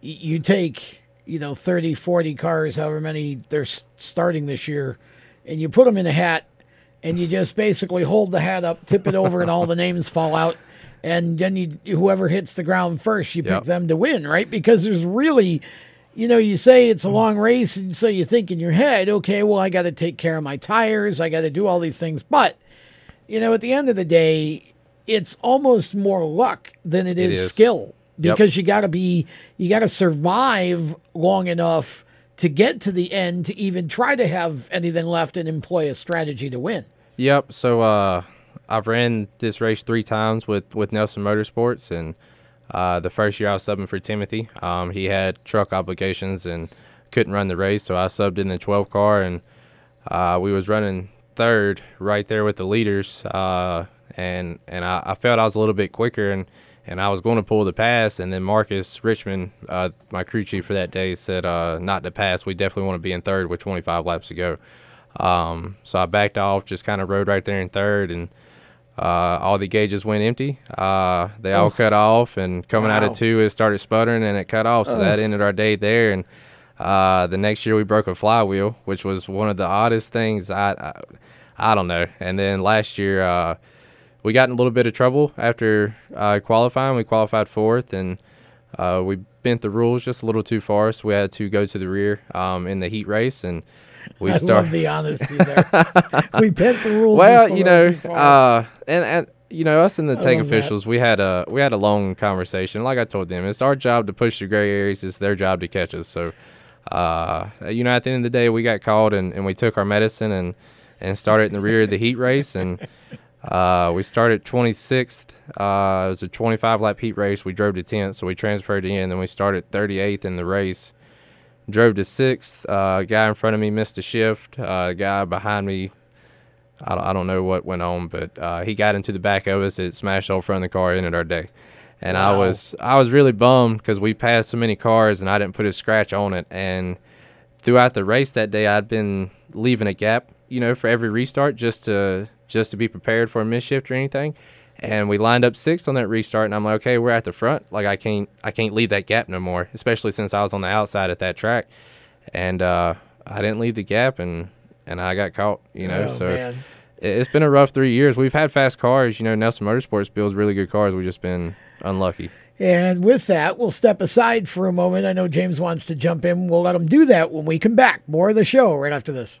you take you know 30 40 cars however many they're starting this year and you put them in a hat and you just basically hold the hat up tip it over and all the names fall out and then you whoever hits the ground first you pick Yep. them to win right because there's really you know you say it's a long race and so you think in your head okay well i got to take care of my tires i got to do all these things but you know at the end of the day it's almost more luck than it It is, is. skill Yep. because you got to be you got to survive long enough to get to the end to even try to have anything left and employ a strategy to win. Yep. So uh, I've ran this race three times with, with Nelson Motorsports, and uh, the first year I was subbing for Timothy. Um, he had truck obligations and couldn't run the race, so I subbed in the 12 car, and uh, we was running third right there with the leaders, uh, and and I, I felt I was a little bit quicker, and and I was going to pull the pass, and then Marcus Richmond, uh, my crew chief for that day, said uh, not to pass. We definitely want to be in third with 25 laps to go. Um, so I backed off, just kind of rode right there in third, and uh, all the gauges went empty. Uh, they all Oh. cut off, and coming out of two, it started sputtering and it cut off. So Oh. that ended our day there. And uh, the next year, we broke a flywheel, which was one of the oddest things. I, I, I don't know. And then last year, uh, we got in a little bit of trouble after uh, qualifying. We qualified fourth, and uh, we bent the rules just a little too far, so we had to go to the rear um, in the heat race, and we I started. love the honesty there. we bent the rules. Well, you know, uh, and and you know, us and the I tank love that. officials, we had a we had a long conversation. Like I told them, it's our job to push the gray areas. It's their job to catch us. So, uh, you know, at the end of the day, we got called and, and we took our medicine and and started in the rear of the heat race and. Uh, we started 26th. Uh, it was a 25 lap heat race. We drove to 10th, so we transferred in. Then we started 38th in the race. Drove to sixth. Uh, guy in front of me missed a shift. Uh, guy behind me, I don't, I don't know what went on, but uh, he got into the back of us. It smashed all front of the car, ended our day. And I was I was really bummed because we passed so many cars and I didn't put a scratch on it. And throughout the race that day, I'd been leaving a gap, you know, for every restart just to just to be prepared for a miss shift or anything. And we lined up sixth on that restart, and I'm like, okay, we're at the front. Like I can't I can't leave that gap no more, especially since I was on the outside at that track. and uh, I didn't leave the gap, and and I got caught. You know, Oh, so man. it- it's been a rough three years. We've had fast cars. You know, Nelson Motorsports builds really good cars. We've just been unlucky. And with that, we'll step aside for a moment. I know James wants to jump in. We'll let him do that when we come back. More of the show right after this.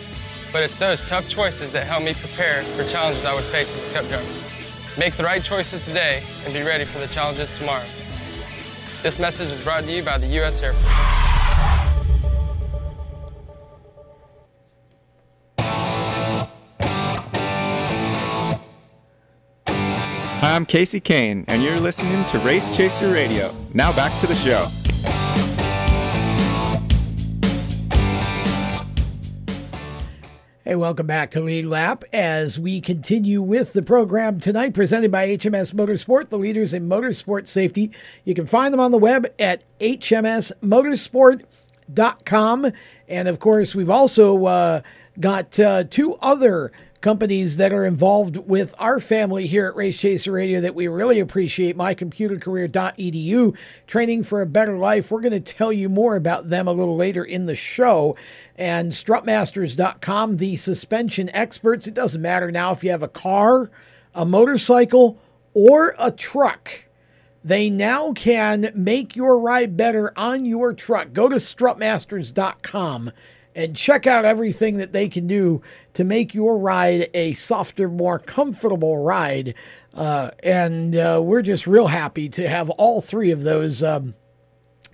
But it's those tough choices that help me prepare for challenges I would face as a cup driver. Make the right choices today and be ready for the challenges tomorrow. This message is brought to you by the U.S. Air Force. I'm Kasey Kahne, and you're listening to Race Chaser Radio. Now back to the show. Hey, welcome back to Lead Lap as we continue with the program tonight, presented by HMS Motorsport, the leaders in motorsport safety. You can find them on the web at hmsmotorsport.com. And of course, we've also uh, got uh, two other companies that are involved with our family here at Race Chaser Radio that we really appreciate mycomputercareer.edu training for a better life. We're going to tell you more about them a little later in the show. And strutmasters.com the suspension experts. It doesn't matter now if you have a car a motorcycle or a truck. They now can make your ride better on your truck. Go to strutmasters.com and check out everything that they can do to make your ride a softer, more comfortable ride. Uh, and uh, we're just real happy to have all three of those. Um,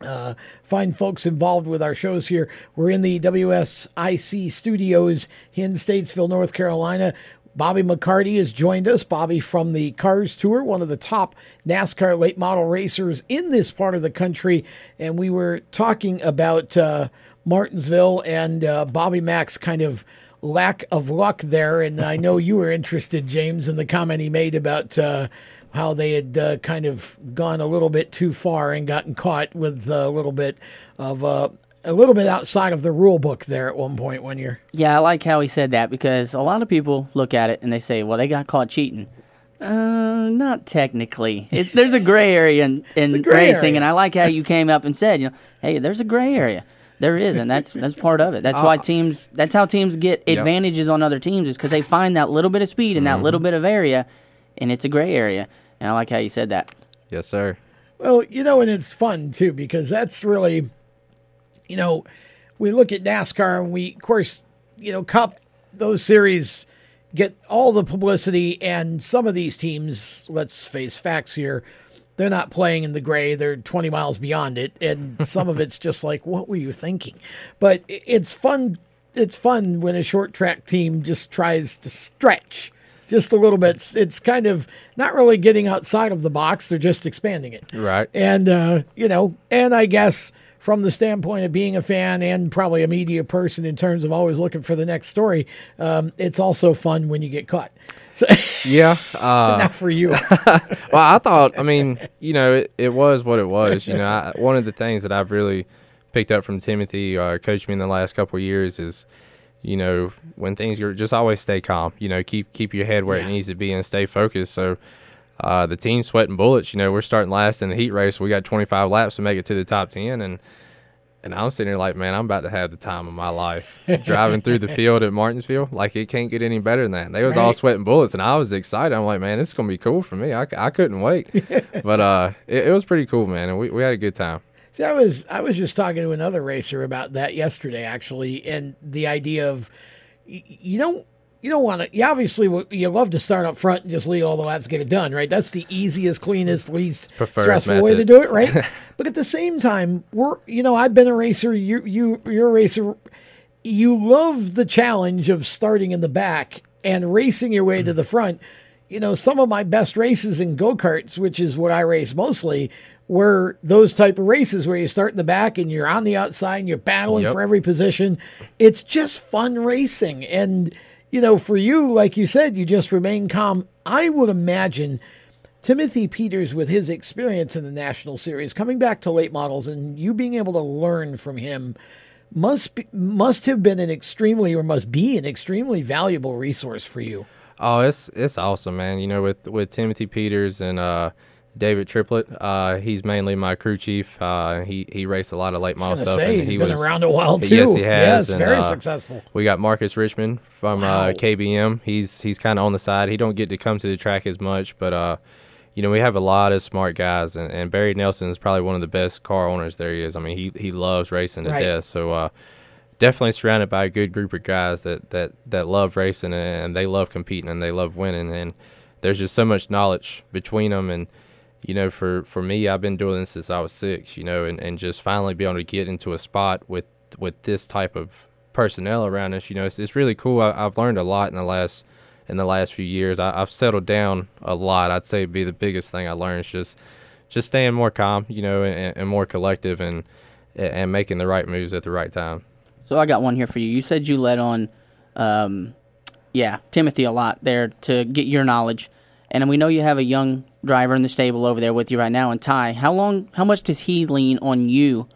uh, fine folks involved with our shows here. We're in the WSIC studios in Statesville, North Carolina. Bobby McCarty has joined us. Bobby from the Cars Tour, one of the top NASCAR late model racers in this part of the country. And we were talking about uh, Martinsville and uh, Bobby Mack's kind of lack of luck there. And I know you were interested, James, in the comment he made about uh, how they had uh, kind of gone a little bit too far and gotten caught with a little bit of uh, a little bit outside of the rule book there at one point when you're Yeah, I like how he said that because a lot of people look at it and they say, "Well, they got caught cheating." Uh, not technically. It, there's a gray area in, in gray racing, area. and I like how you came up and said, "You know, hey, there's a gray area." There is, and that's that's part of it. That's why Uh, teams. That's how teams get Yep. advantages on other teams is because they find that little bit of speed in that Mhm. little bit of area, and it's a gray area. And I like how you said that. Yes, sir. Well, you know, and it's fun too because that's really, you know, we look at NASCAR and we, of course, you know, Cup, those series get all the publicity, and some of these teams, let's face facts here, they're not playing in the gray. They're 20 miles beyond it, and some of it's just like, what were you thinking? But it's fun. It's fun when a short track team just tries to stretch just a little bit. It's- kind of not really getting outside of the box. They're just expanding it. Right. And, uh, you know, and I guess from the standpoint of being a fan and probably a media person in terms of always looking for the next story, um, it's also fun when you get caught. So, Yeah. Uh, not for you. well, I thought, I mean, you know, it, it was what it was. You know, I, one of the things that I've really picked up from Timothy, uh, coached me in the last couple of years, is, you know, when things are just always stay calm. You know, keep keep your head where it needs to be and stay focused. So, uh, the team's sweating bullets. You know, we're starting last in the heat race. We got 25 laps to make it to the top 10, and and I'm sitting there like, man, I'm about to have the time of my life driving through the field at Martinsville. Like it can't get any better than that. And they was all sweating bullets, and I was excited. I'm like, man, this is gonna be cool for me. I, I couldn't wait. but uh, it, it was pretty cool, man, and we, we had a good time. See, I was I was just talking to another racer about that yesterday, actually, and the idea of y- you don't you don't want to. You obviously you love to start up front and just lead all the laps, get it done, right? That's the easiest, cleanest, least Preferred stressful way to do it, right? but at the same time, we're you know I've been a racer. You you you're a racer. You love the challenge of starting in the back and racing your way to the front. You know, some of my best races in go karts, which is what I race mostly, were those type of races where you start in the back and you're on the outside and you're battling Yep. for every position. It's just fun racing. And, you know, for you, like you said, you just remain calm. I would imagine Timothy Peters, with his experience in the National Series, coming back to late models and you being able to learn from him must be, must have been an extremely or must be an extremely valuable resource for you. Oh, it's it's awesome, man. You know, with with Timothy Peters and uh, David Triplett, uh, he's mainly my crew chief. Uh, he he raced a lot of late model stuff. say, and he's he been was, around a while, too. Yes, he has. Yes, and, very uh, successful. We got Marcus Richmond from Wow. uh, KBM. He's he's kind of on the side. He don't get to come to the track as much, but uh, you know, we have a lot of smart guys, and, and Barry Nelson is probably one of the best car owners there is. I mean, he he loves racing to Right. death. So uh, definitely surrounded by a good group of guys that that that love racing and they love competing and they love winning. And there's just so much knowledge between them. And you know, for for me, I've been doing this since I was six. You know, and, and just finally be able to get into a spot with with this type of personnel around us. You know, it's, it's really cool. I, I've learned a lot in the last in the last few years. I, I've settled down a lot. I'd say it'd be the biggest thing I learned is just just staying more calm, you know, and, and more collective and and making the right moves at the right time. So I got one here for you. You said you led on, um, yeah, Timothy a lot there to get your knowledge, and we know you have a young driver in the stable over there with you right now, and Ty. How long? How much does he lean on you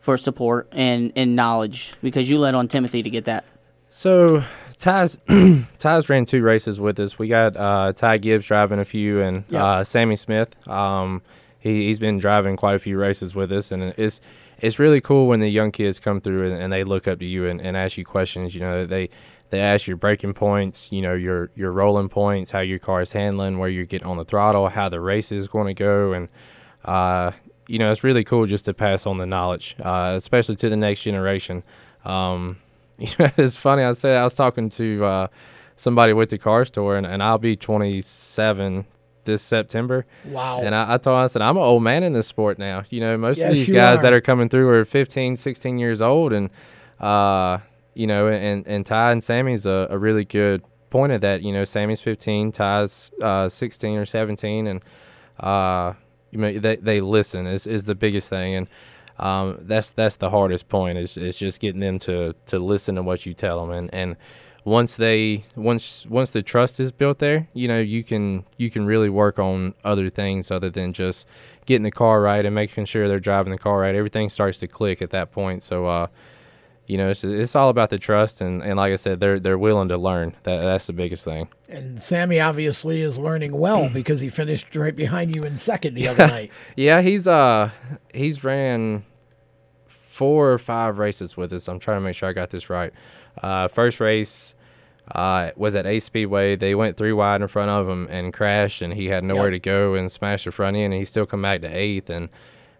for support and and knowledge? Because you led on Timothy to get that. So Ty's Ty's ran two races with us. We got uh, Ty Gibbs driving a few, and Yeah. uh, Sammy Smith. Um, he he's been driving quite a few races with us, and it's it's really cool when the young kids come through and, and they look up to you and, and ask you questions. You know, they they ask your braking points, you know, your your rolling points, how your car is handling, where you're getting on the throttle, how the race is going to go, and uh, you know, it's really cool just to pass on the knowledge, uh, especially to the next generation. Um, you know, it's funny. I said I was talking to uh, somebody with the Cars Tour, and, and I'll be 27 this September. Wow. And I, I told him, I said, I'm an old man in this sport now. You know, most Yes, of these guys are. that are coming through are 15, 16 years old. And, uh, you know, and, and Ty and Sammy's a, a really good point of that. You know, Sammy's 15, Ty's uh, 16 or 17. And, uh, you know, they, they listen is, is the biggest thing. And, um, that's, that's the hardest point is, is just getting them to, to listen to what you tell them. And, and once they once once the trust is built there, you know, you can you can really work on other things other than just getting the car right and making sure they're driving the car right. Everything starts to click at that point. So uh you know, it's, it's all about the trust, and, and like I said, they're they're willing to learn. That that's the biggest thing. And Sammy obviously is learning well because he finished right behind you in second the other night. Yeah, he's uh he's ran four or five races with us. I'm trying to make sure I got this right. Uh, first race uh, was at Ace Speedway. They went three wide in front of him and crashed, and he had nowhere Yep. to go and smashed the front end, and he still come back to eighth. And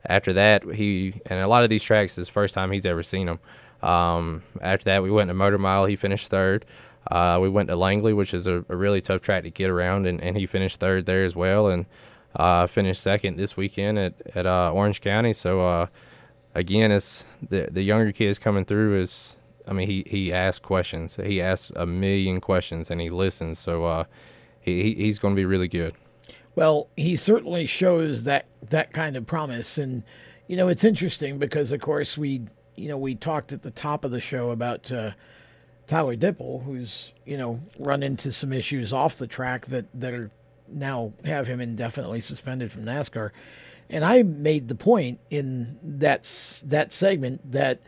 after that, he and a lot of these tracks is the first time he's ever seen them. Um, after that, we went to Motor Mile. He finished third. Uh, we went to Langley, which is a, a really tough track to get around, and, and he finished third there as well. And uh, finished second this weekend at at uh, Orange County. So uh, again, it's the the younger kids coming through is. I mean, he, he asks questions. He asks a million questions, and he listens. So uh, he, he he's going to be really good. Well, he certainly shows that that kind of promise, and you know it's interesting because, of course, we you know we talked at the top of the show about uh, Tyler Dippel, who's you know run into some issues off the track that that are now have him indefinitely suspended from NASCAR, and I made the point in that that segment that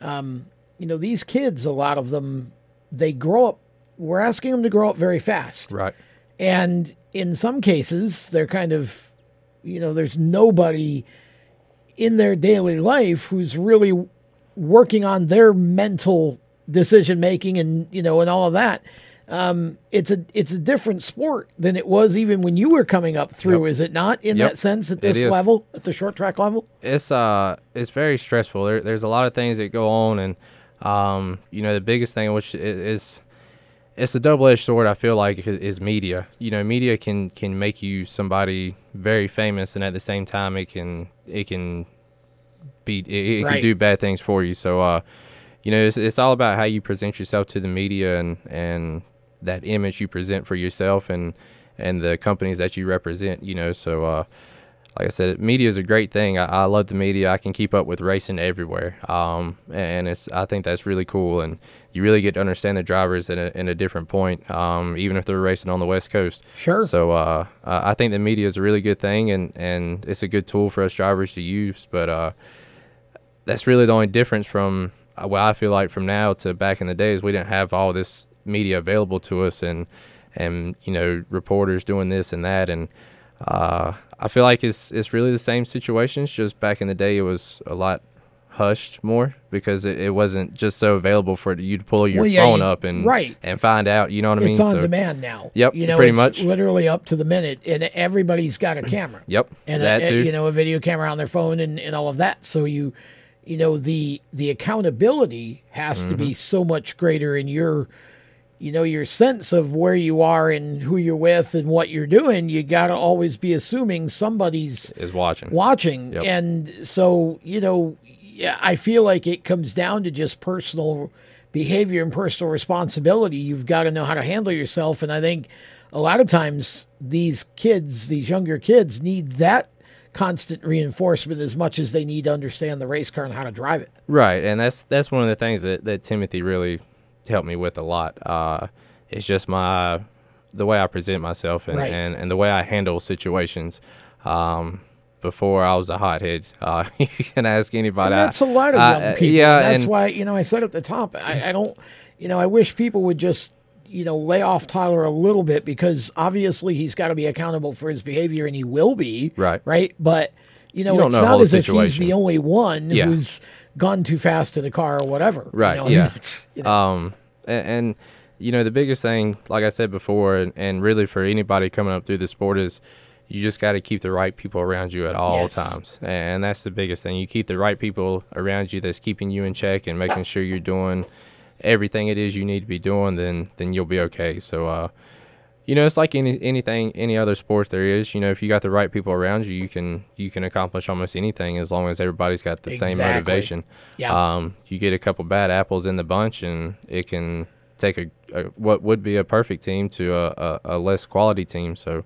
um, you know these kids, a lot of them, they grow up. We're asking them to grow up very fast, Right. and in some cases, they're kind of, you know, there's nobody in their daily life who's really working on their mental decision making and you know and all of that. Um, it's a it's a different sport than it was even when you were coming up through, Yep. is it not? In Yep. that sense, at this level, at the short track level. it's uh it's very stressful. There, there's a lot of things that go on, and um you know the biggest thing which is it's a double edged sword. I feel like is media. You know, media can can make you somebody very famous, and at the same time, it can it can be it, it Right. can do bad things for you. So uh you know it's, it's all about how you present yourself to the media and and that image you present for yourself and and the companies that you represent. You know, so uh like I said, media is a great thing. I, I love the media. I can keep up with racing everywhere, um, and it's I think that's really cool. And you really get to understand the drivers in a, in a different point, um, even if they're racing on the West Coast. Sure. So uh, I think the media is a really good thing, and, and it's a good tool for us drivers to use. But uh, that's really the only difference from uh, what I feel like from now to back in the days. We didn't have all this media available to us, and and you know reporters doing this and that, and uh, I feel like it's it's really the same situations. Just back in the day, it was a lot hushed more because it, it wasn't just so available for you to pull your Well, yeah, phone you- up and right. and find out. You know what I mean? it's on So- demand now. Yep, you know, pretty it's much. literally up to the minute, and everybody's got a camera. Yep, and that a, too. you know a video camera on their phone and, and all of that. So you, you know the the accountability has to Mm-hmm. be so much greater in your, you know your sense of where you are and who you're with and what you're doing. You got to always be assuming somebody's is watching. watching, Yep. and so you know, yeah, I feel like it comes down to just personal behavior and personal responsibility. You've got to know how to handle yourself, and I think a lot of times these kids, these younger kids, need that constant reinforcement as much as they need to understand the race car and how to drive it. Right, and that's that's one of the things that, that Timothy really helped me with a lot. Uh, it's just my the way I present myself and, Right. and, and the way I handle situations. Um, before I was a hothead, uh, you can ask anybody. And that's a lot of young I- people. Yeah, and that's and- why you know I said at the top. I, I don't, you know, I wish people would just you know lay off Tyler a little bit because obviously he's got to be accountable for his behavior and he will be. Right. Right. But you know, You it's know not as if he's the only one Yeah. who's gone too fast in a car or whatever. you Right. know? Yeah. you know. Um, and, and you know the biggest thing, like I said before, and, and really for anybody coming up through the sport is you just got to keep the right people around you at all Yes. times, and that's the biggest thing. You keep the right people around you that's keeping you in check and making sure you're doing everything it is you need to be doing. Then then you'll be okay. So. uh you know, it's like any anything, any other sport there is. You know, if you got the right people around you, you can you can accomplish almost anything as long as everybody's got the same motivation. Yeah. Um, you get a couple bad apples in the bunch, and it can take a, a what would be a perfect team to a, a, a less quality team. So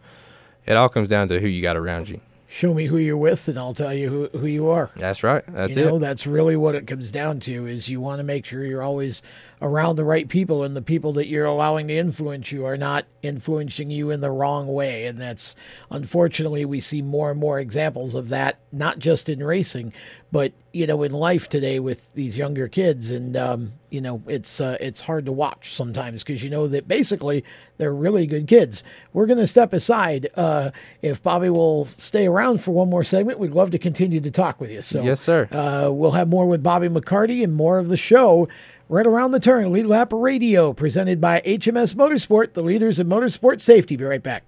it all comes down to who you got around you. Show me who you're with, and I'll tell you who, who you are. That's right. That's you know, it. that's really what it comes down to. Is you want to make sure you're always around the right people, and the people that you're allowing to influence you are not influencing you in the wrong way. And that's unfortunately we see more and more examples of that, not just in racing, but you know in life today with these younger kids. And um, you know it's uh, it's hard to watch sometimes because you know that basically they're really good kids. We're going to step aside. Uh, if Bobby will stay around for one more segment, we'd love to continue to talk with you. So Yes, sir. Uh, we'll have more with Bobby McCarty and more of the show right around the turn. Lead Lap Radio, presented by HMS Motorsport, the leaders in motorsport safety. Be right back.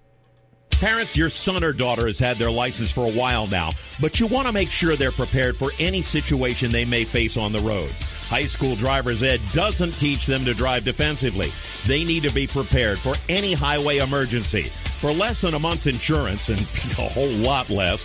Parents, your son or daughter has had their license for a while now, but you want to make sure they're prepared for any situation they may face on the road. High school driver's ed doesn't teach them to drive defensively. They need to be prepared for any highway emergency. For less than a month's insurance and a whole lot less,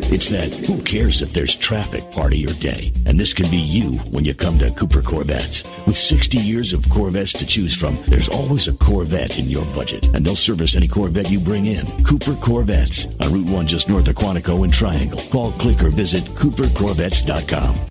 It's that who cares if there's traffic part of your day. And this can be you when you come to Cooper Corvettes. With 60 years of Corvettes to choose from, there's always a Corvette in your budget. And they'll service any Corvette you bring in. Cooper Corvettes on Route 1 just north of Quantico and Triangle. Call, click, or visit coopercorvettes.com.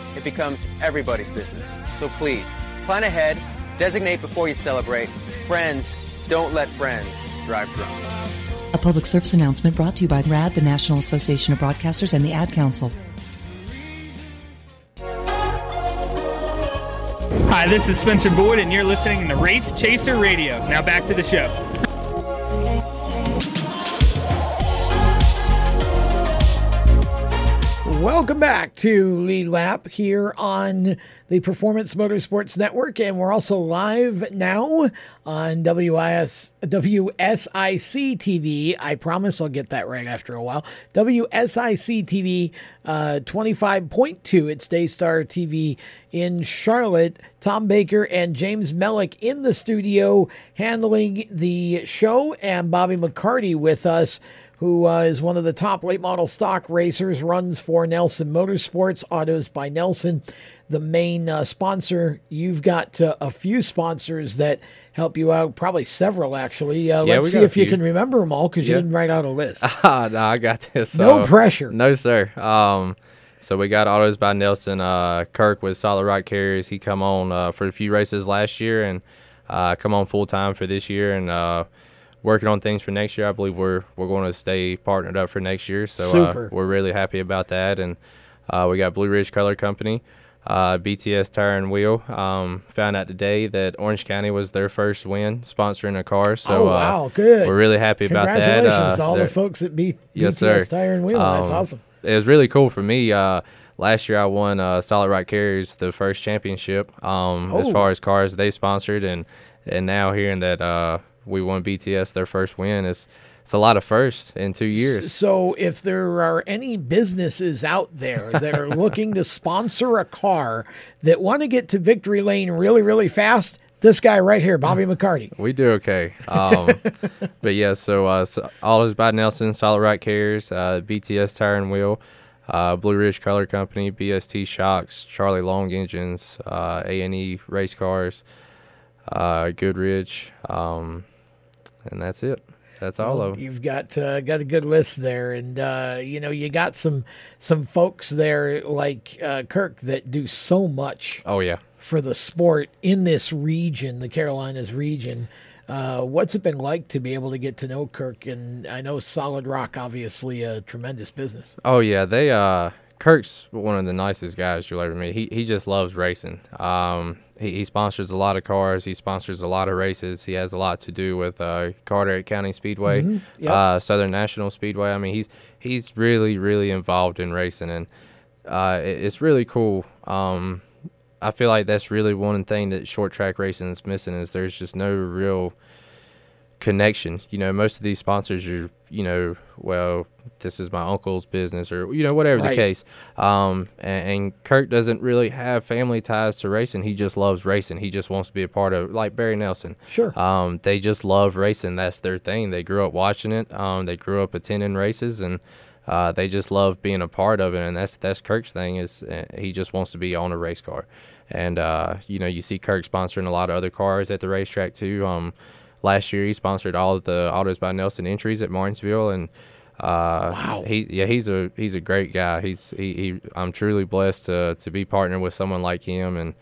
it becomes everybody's business. So please, plan ahead, designate before you celebrate. Friends, don't let friends drive drunk. A public service announcement brought to you by RAD, the National Association of Broadcasters, and the Ad Council. Hi, this is Spencer Boyd, and you're listening to Race Chaser Radio. Now back to the show. Welcome back to Lead Lap here on the Performance Motorsports Network, and we're also live now on WIS, WSIC TV. I promise I'll get that right after a while. WSIC TV uh, 25.2. It's Daystar TV in Charlotte. Tom Baker and James Mellick in the studio handling the show, and Bobby McCarty with us who uh, is one of the top late model stock racers, runs for Nelson Motorsports, Autos by Nelson, the main uh, sponsor. You've got uh, a few sponsors that help you out, probably several actually. Uh, Yeah, let's see if you can remember them all because Yeah. you didn't write out a list. Ah, no, I got this. No pressure. No, sir. Um, so we got autos by Nelson. Uh, Kirk with Solid Rock Carriers. He come on uh, for a few races last year and uh, come on full time for this year and uh, working on things for next year. I believe we're we're going to stay partnered up for next year. So. Uh, we're really happy about that. And uh, we got Blue Ridge Color Company. uh, BTS Tire and Wheel. Um, found out today that Orange County was their first win sponsoring a car. So oh wow, good. We're really happy about that. Congratulations to all the folks at B- yes, BTS sir. Tire and Wheel. That's Um, awesome. It was really cool for me. Uh, last year I won uh, Solid Rock Carriers the first championship um, as Oh. far as cars they sponsored, and and now hearing that uh, we won BTS their first win is it's a lot of firsts in two years. So, if there are any businesses out there that are looking to sponsor a car that want to get to victory lane really, really fast, this guy right here, Bobby McCarty. We do okay. Um, but yeah, so, uh, so Autos by Nelson, Solid Rock Carriers, uh, BTS Tire and Wheel, uh, Blue Ridge Color Company, BST Shocks, Charlie Long Engines, uh, A&E Race Cars, uh, Goodrich, um, and that's it. That's all Well, of them. You've got uh, got a good list there, and uh, you know you got some some folks there like uh, Kirk that do so much Oh yeah. for the sport in this region, the Carolinas region. Uh, what's it been like to be able to get to know Kirk? And I know Solid Rock, obviously, a tremendous business. Oh yeah, they uh Kirk's one of the nicest guys you'll ever meet. He he just loves racing. Um he, he sponsors a lot of cars, he sponsors a lot of races. He has a lot to do with uh Carteret County Speedway, Mhm, yep. uh Southern National Speedway. I mean, he's he's really really involved in racing and uh it, it's really cool. Um I feel like that's really one thing that short track racing is missing is there's just no real connection. You know, most of these sponsors are, you know, well, this is my uncle's business or, you know, whatever the case. Um, and, and Kirk doesn't really have family ties to racing. He just loves racing. He just wants to be a part of, like Barry Nelson. Sure. Um, they just love racing. That's their thing. They grew up watching it. Um, they grew up attending races and, uh, they just love being a part of it. And that's, that's Kirk's thing is uh, he just wants to be on a race car. And, uh, you know, you see Kirk sponsoring a lot of other cars at the racetrack too. Um, last year he sponsored all of the Autos by Nelson entries at Martinsville, and uh, Wow. he yeah he's a he's a great guy. He's he, he I'm truly blessed to to be partnered with someone like him, and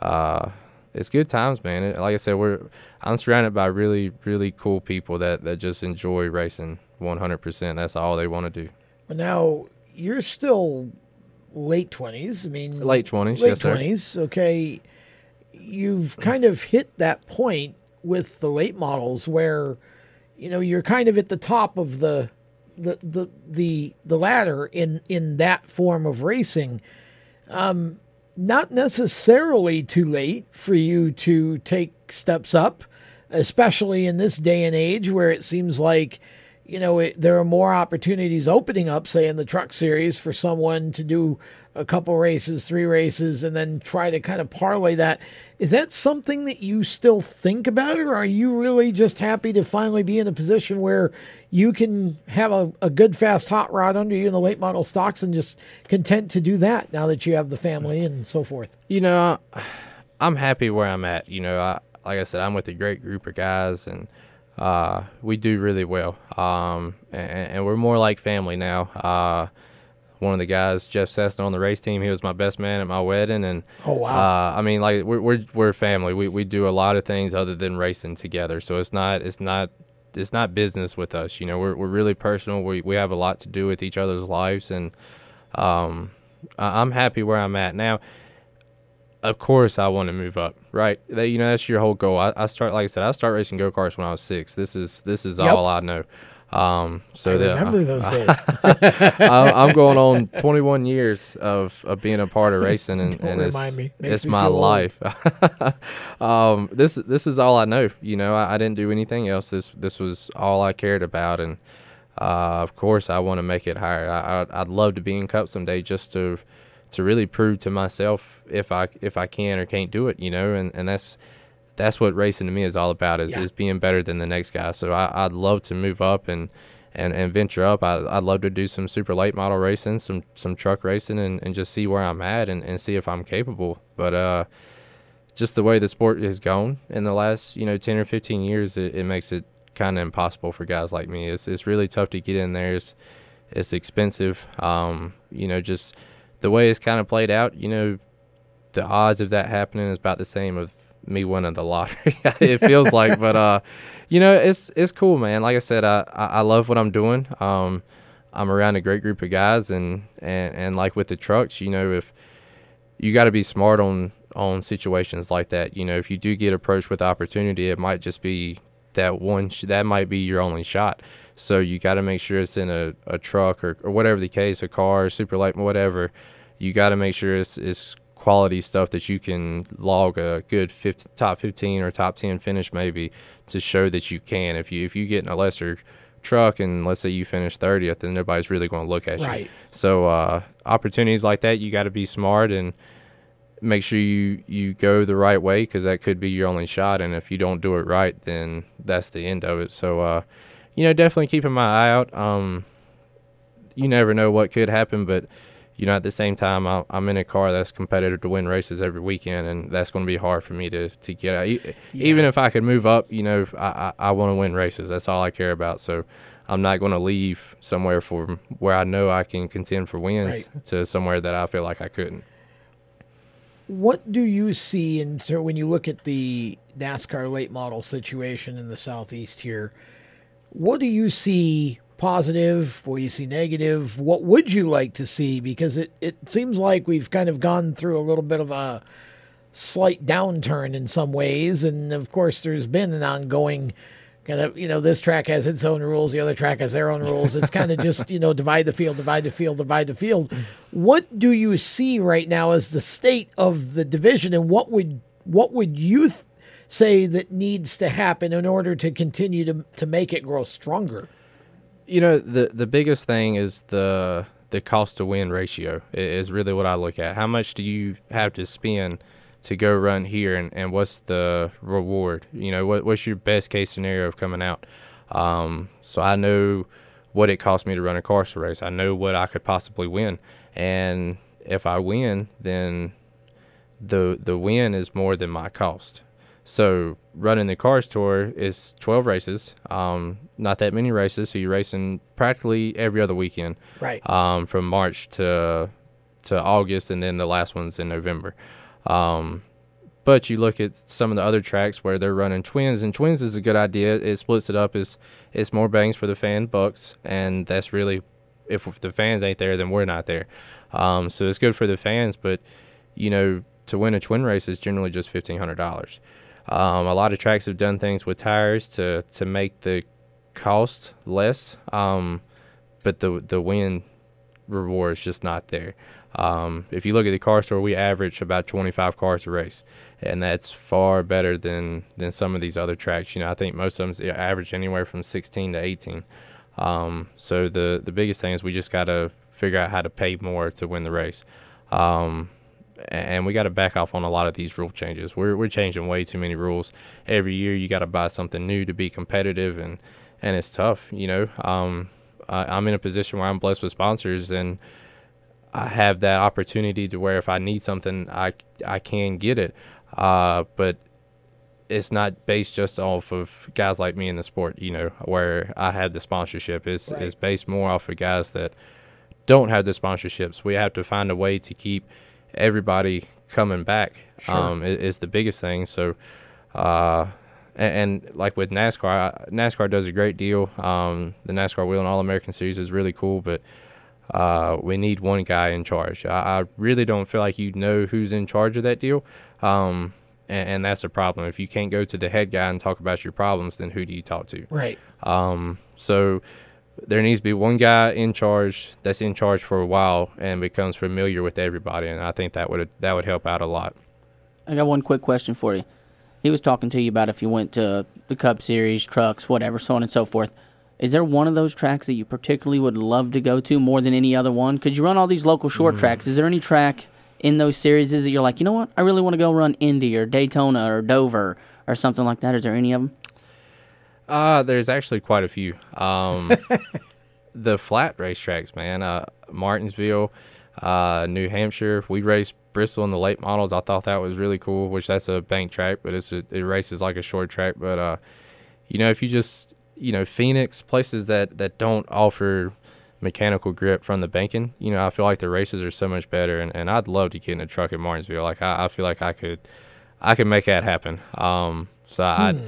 uh, it's good times, man. It- like I said, we're I'm surrounded by really really cool people that that just enjoy racing 100. percent That's all they want to do. But now you're still late twenties. I mean, Late 20s, Late yes, sir. twenties. Okay, you've kind of hit that point with the late models where, you know, you're kind of at the top of the the the the, the latter in in that form of racing. Um, not necessarily too late for you to take steps up, especially in this day and age where it seems like, you know, it, there are more opportunities opening up, say in the truck series, for someone to do a couple races, three races, and then try to kind of parlay that. Is that something that you still think about, or are you really just happy to finally be in a position where you can have a, a good, fast hot rod under you in the late model stocks and just content to do that now that you have the family and so forth? You know, I'm happy where I'm at. You know, I, like I said, I'm with a great group of guys, and uh, we do really well. Um, and, and we're more like family now. Uh, one of the guys, Jeff Cessna, on the race team, he was my best man at my wedding, and Oh, wow. uh, I mean, like we're we're we're family. We we do a lot of things other than racing together. So it's not it's not it's not business with us. You know, we're we're really personal. We we have a lot to do with each other's lives, and um, I'm happy where I'm at now of course I want to move up, right? That, you know, that's your whole goal. I, I start, like I said, I start racing go karts when I was six. This is this is Yep. all I know. Um, so I that- remember those days. I'm, I'm going on 21 years of, of being a part of racing, and, Don't and it's, me. It's me my life. um, this this is all I know. You know, I, I didn't do anything else. This this was all I cared about, and uh, of course, I want to make it higher. I, I, I'd love to be in Cup someday, just to to really prove to myself if I if I can or can't do it. You know, and, and that's that's what racing to me is all about is, Yeah. is being better than the next guy. So I, I'd love to move up and and, and venture up. I, I'd love to do some super late model racing, some some truck racing, and, and just see where I'm at and, and see if I'm capable. But uh, just the way the sport has gone in the last you know 10 or 15 years, it, it makes it kind of impossible for guys like me. It's it's really tough to get in there. It's it's expensive. Um, you know, just the way it's kind of played out. You know, the odds of that happening is about the same of me winning the lottery. it feels like, but uh, you know, it's it's cool, man. Like I said, I I, love what I'm doing. Um, I'm around a great group of guys, and and and like with the trucks, you know, if you got to be smart on on situations like that. You know, if you do get approached with opportunity, it might just be that one sh- that might be your only shot. So you got to make sure it's in a, a truck or, or whatever the case, a car, super light, whatever. You got to make sure it's, it's quality stuff that you can log a good 50, top 15 or top 10 finish maybe to show that you can. If you if you get in a lesser truck and let's say you finish 30th, then nobody's really going to look at Right. you. So uh, opportunities like that, you got to be smart and make sure you you go the right way because that could be your only shot. And if you don't do it right, then that's the end of it. So uh, you know, definitely keeping my eye out. Um, you never know what could happen, but you know, at the same time, I- I'm in a car that's competitive to win races every weekend, and that's going to be hard for me to, to get out. E- Even if I could move up, you know, I, I, I want to win races. That's all I care about. So I'm not going to leave somewhere for where I know I can contend for wins Right. to somewhere that I feel like I couldn't. What do you see in so when you look at the NASCAR late model situation in the southeast here? What do you see positive? What do you see negative? What would you like to see? Because it, it seems like we've kind of gone through a little bit of a slight downturn in some ways, and of course there's been an ongoing kind of you know this track has its own rules, the other track has their own rules. It's kind of just you know divide the field, divide the field, divide the field. What do you see right now as the state of the division, and what would what would you th- say that needs to happen in order to continue to to make it grow stronger? You know, the the biggest thing is the the cost to win ratio is really what I look at. How much do you have to spend to go run here, and, and what's the reward? You know, what what's your best case scenario of coming out? Um, so I know what it cost me to run a car race. I know what I could possibly win, and if I win, then the the win is more than my cost. So running the cars tour is 12 races, um, not that many races. So you're racing practically every other weekend, Right. Um, from March to to August, and then the last one's in November. Um, but you look at some of the other tracks where they're running twins, and twins is a good idea. It splits it up. It's it's more bangs for the fan bucks, and that's really if, if the fans ain't there, then we're not there. Um, so it's good for the fans, but you know to win a twin race is generally just fifteen hundred dollars. Um, a lot of tracks have done things with tires to to make the cost less, um, but the the win reward is just not there. Um, if you look at the Cars Tour, we average about 25 cars a race, and that's far better than than some of these other tracks. You know, I think most of them average anywhere from 16 to 18. Um, so the the biggest thing is we just got to figure out how to pay more to win the race. Um, and we got to back off on a lot of these rule changes. We're we're changing way too many rules every year. You got to buy something new to be competitive, and and it's tough. You know, um, I, I'm in a position where I'm blessed with sponsors, and I have that opportunity to where if I need something, I I can get it. Uh, but it's not based just off of guys like me in the sport. You know, where I have the sponsorship. It's Right. it's based more off of guys that don't have the sponsorships. We have to find a way to keep everybody coming back. Sure. Um, i- is the biggest thing. So, uh, and, and like with NASCAR, NASCAR does a great deal. Um, the NASCAR Whelen All American Series is really cool, but uh, we need one guy in charge. I, I really don't feel like you know who's in charge of that deal. Um, and, and that's the problem. If you can't go to the head guy and talk about your problems, then who do you talk to? Right. Um, so there needs to be one guy in charge that's in charge for a while and becomes familiar with everybody, and I think that would that would help out a lot. I got one quick question for you. He was talking to you about if you went to the Cup Series, trucks, whatever, so on and so forth. Is there one of those tracks that you particularly would love to go to more than any other one? Because you run all these local short Mm. tracks. Is there any track in those series that you're like, you know what, I really want to go run Indy or Daytona or Dover or something like that? Is there any of them? Uh, there's actually quite a few. Um, the flat racetracks, man. Uh, Martinsville, uh, New Hampshire. We raced Bristol in the late models. I thought that was really cool. Which that's a bank track, but it's a, it races like a short track. But uh, you know, if you just you know Phoenix places that that don't offer mechanical grip from the banking, you know, I feel like the races are so much better. And, and I'd love to get in a truck at Martinsville. Like I, I feel like I could, I could make that happen. Um, so Hmm. I-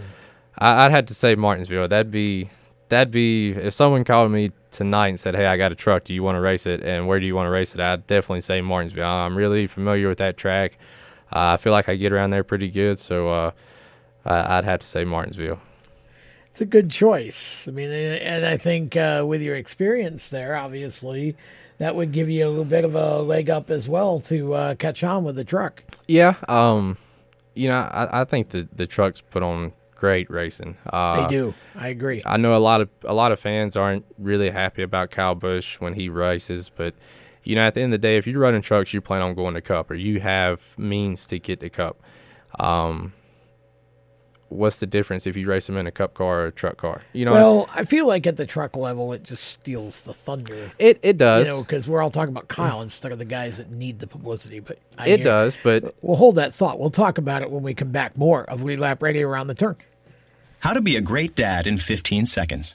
I'd have to say Martinsville. That'd be that'd be if someone called me tonight and said, "Hey, I got a truck. Do you want to race it? And where do you want to race it?" I'd definitely say Martinsville. I'm really familiar with that track. Uh, I feel like I get around there pretty good, so uh, I'd have to say Martinsville. It's a good choice. I mean, and I think uh, with your experience there, obviously, that would give you a little bit of a leg up as well to uh, catch on with the truck. Yeah, um, you know, I, I think the the trucks put on great racing. Uh, they do. I agree. I know a lot of a lot of fans aren't really happy about Kyle Busch when he races, but you know, at the end of the day, if you're running trucks, you plan on going to Cup or you have means to get to Cup. Um, what's the difference if you race them in a Cup car or a truck car? You know. Well, I feel like at the truck level, it just steals the thunder. It it does. You know, because we're all talking about Kyle instead of the guys that need the publicity. But I it hear, does. But we'll hold that thought. We'll talk about it when we come back. More of Lead Lap Radio around the turn. How to be a great dad in 15 seconds.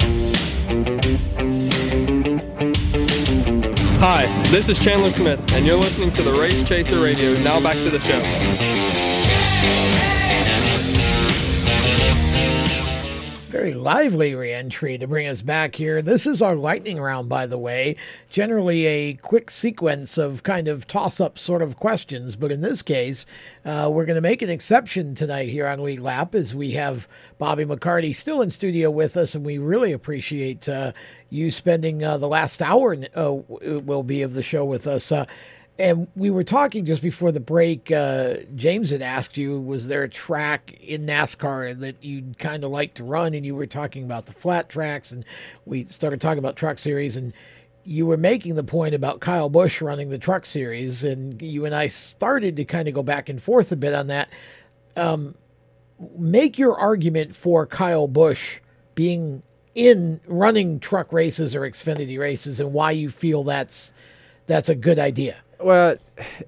Hi, this is Chandler Smith, and you're listening to the Race Chaser Radio. Now back to the show. Very lively reentry to bring us back here. This is our lightning round, by the way. Generally, a quick sequence of kind of toss up sort of questions, but in this case, uh, we're going to make an exception tonight here on Lead Lap as we have Bobby McCarty still in studio with us, and we really appreciate uh, you spending uh, the last hour, uh, will be, of the show with us. And we were talking just before the break. Uh, James had asked you, was there a track in NASCAR that you'd kind of like to run? And you were talking about the flat tracks, and we started talking about Truck Series, and you were making the point about Kyle Busch running the Truck Series, and you and I started to kind of go back and forth a bit on that. Um, make your argument for Kyle Busch being in running truck races or Xfinity races and why you feel that's that's a good idea. Well,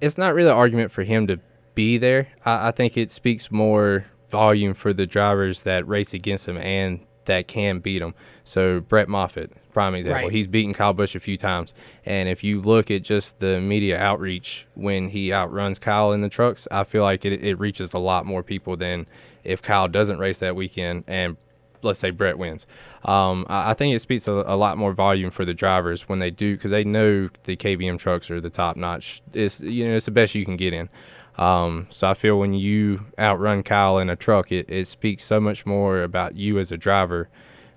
it's not really an argument for him to be there. I, I think it speaks more volume for the drivers that race against him and that can beat him. So Brett Moffitt, prime example. Right. He's beaten Kyle Busch a few times, and if you look at just the media outreach when he outruns Kyle in the trucks, I feel like it, it reaches a lot more people than if Kyle doesn't race that weekend and let's say Brett wins. Um, I, think it speaks a, a lot more volume for the drivers when they do because they know the KBM trucks are the top notch. It's you know it's the best you can get in. Um, so I feel when you outrun Kyle in a truck, it, it speaks so much more about you as a driver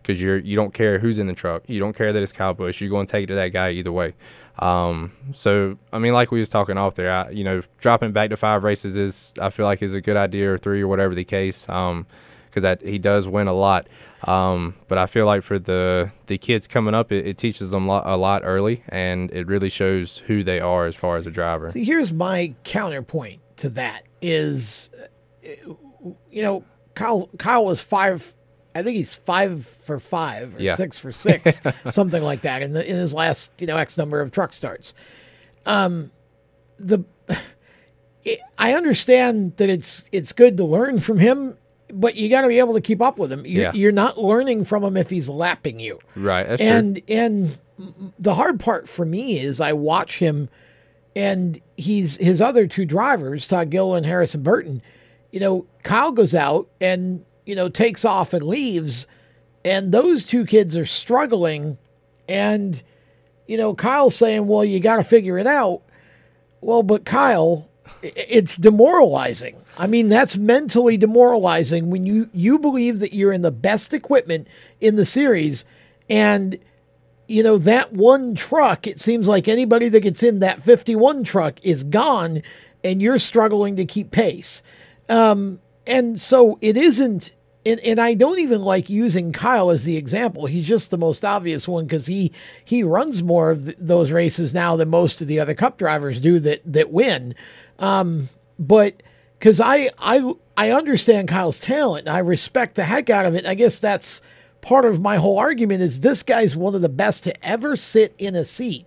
because you're you don't care who's in the truck. You don't care that it's Kyle Busch. You're going to take it to that guy either way. Um, so I mean, like we was talking off there, I, you know, dropping back to five races is I feel like is a good idea or three or whatever the case. Um, because that he does win a lot. Um, but I feel like for the the kids coming up, it, it teaches them lot, a lot early, and it really shows who they are as far as a driver. See, here's my counterpoint to that is, uh, you know, Kyle Kyle was five. I think he's five for five or Yeah. six for six, something like that, in the in his last you know X number of truck starts. Um, the it, I understand that it's it's good to learn from him, but you got to be able to keep up with him. You're, Yeah. you're not learning from him if he's lapping you. Right, that's and true. and the hard part for me is I watch him, and he's his other two drivers, Todd Gill and Harrison Burton. You know, Kyle goes out and you know takes off and leaves, and those two kids are struggling, and you know Kyle's saying, "Well, you got to figure it out." Well, but Kyle, it's demoralizing. I mean, that's mentally demoralizing when you you believe that you're in the best equipment in the series, and you know that one truck. It seems like anybody that gets in that 51 truck is gone, and you're struggling to keep pace. Um, and so it isn't. And, and I don't even like using Kyle as the example. He's just the most obvious one because he he runs more of th- those races now than most of the other Cup drivers do that that win. Um, but because I I I understand Kyle's talent and I respect the heck out of it. I guess that's part of my whole argument is this guy's one of the best to ever sit in a seat,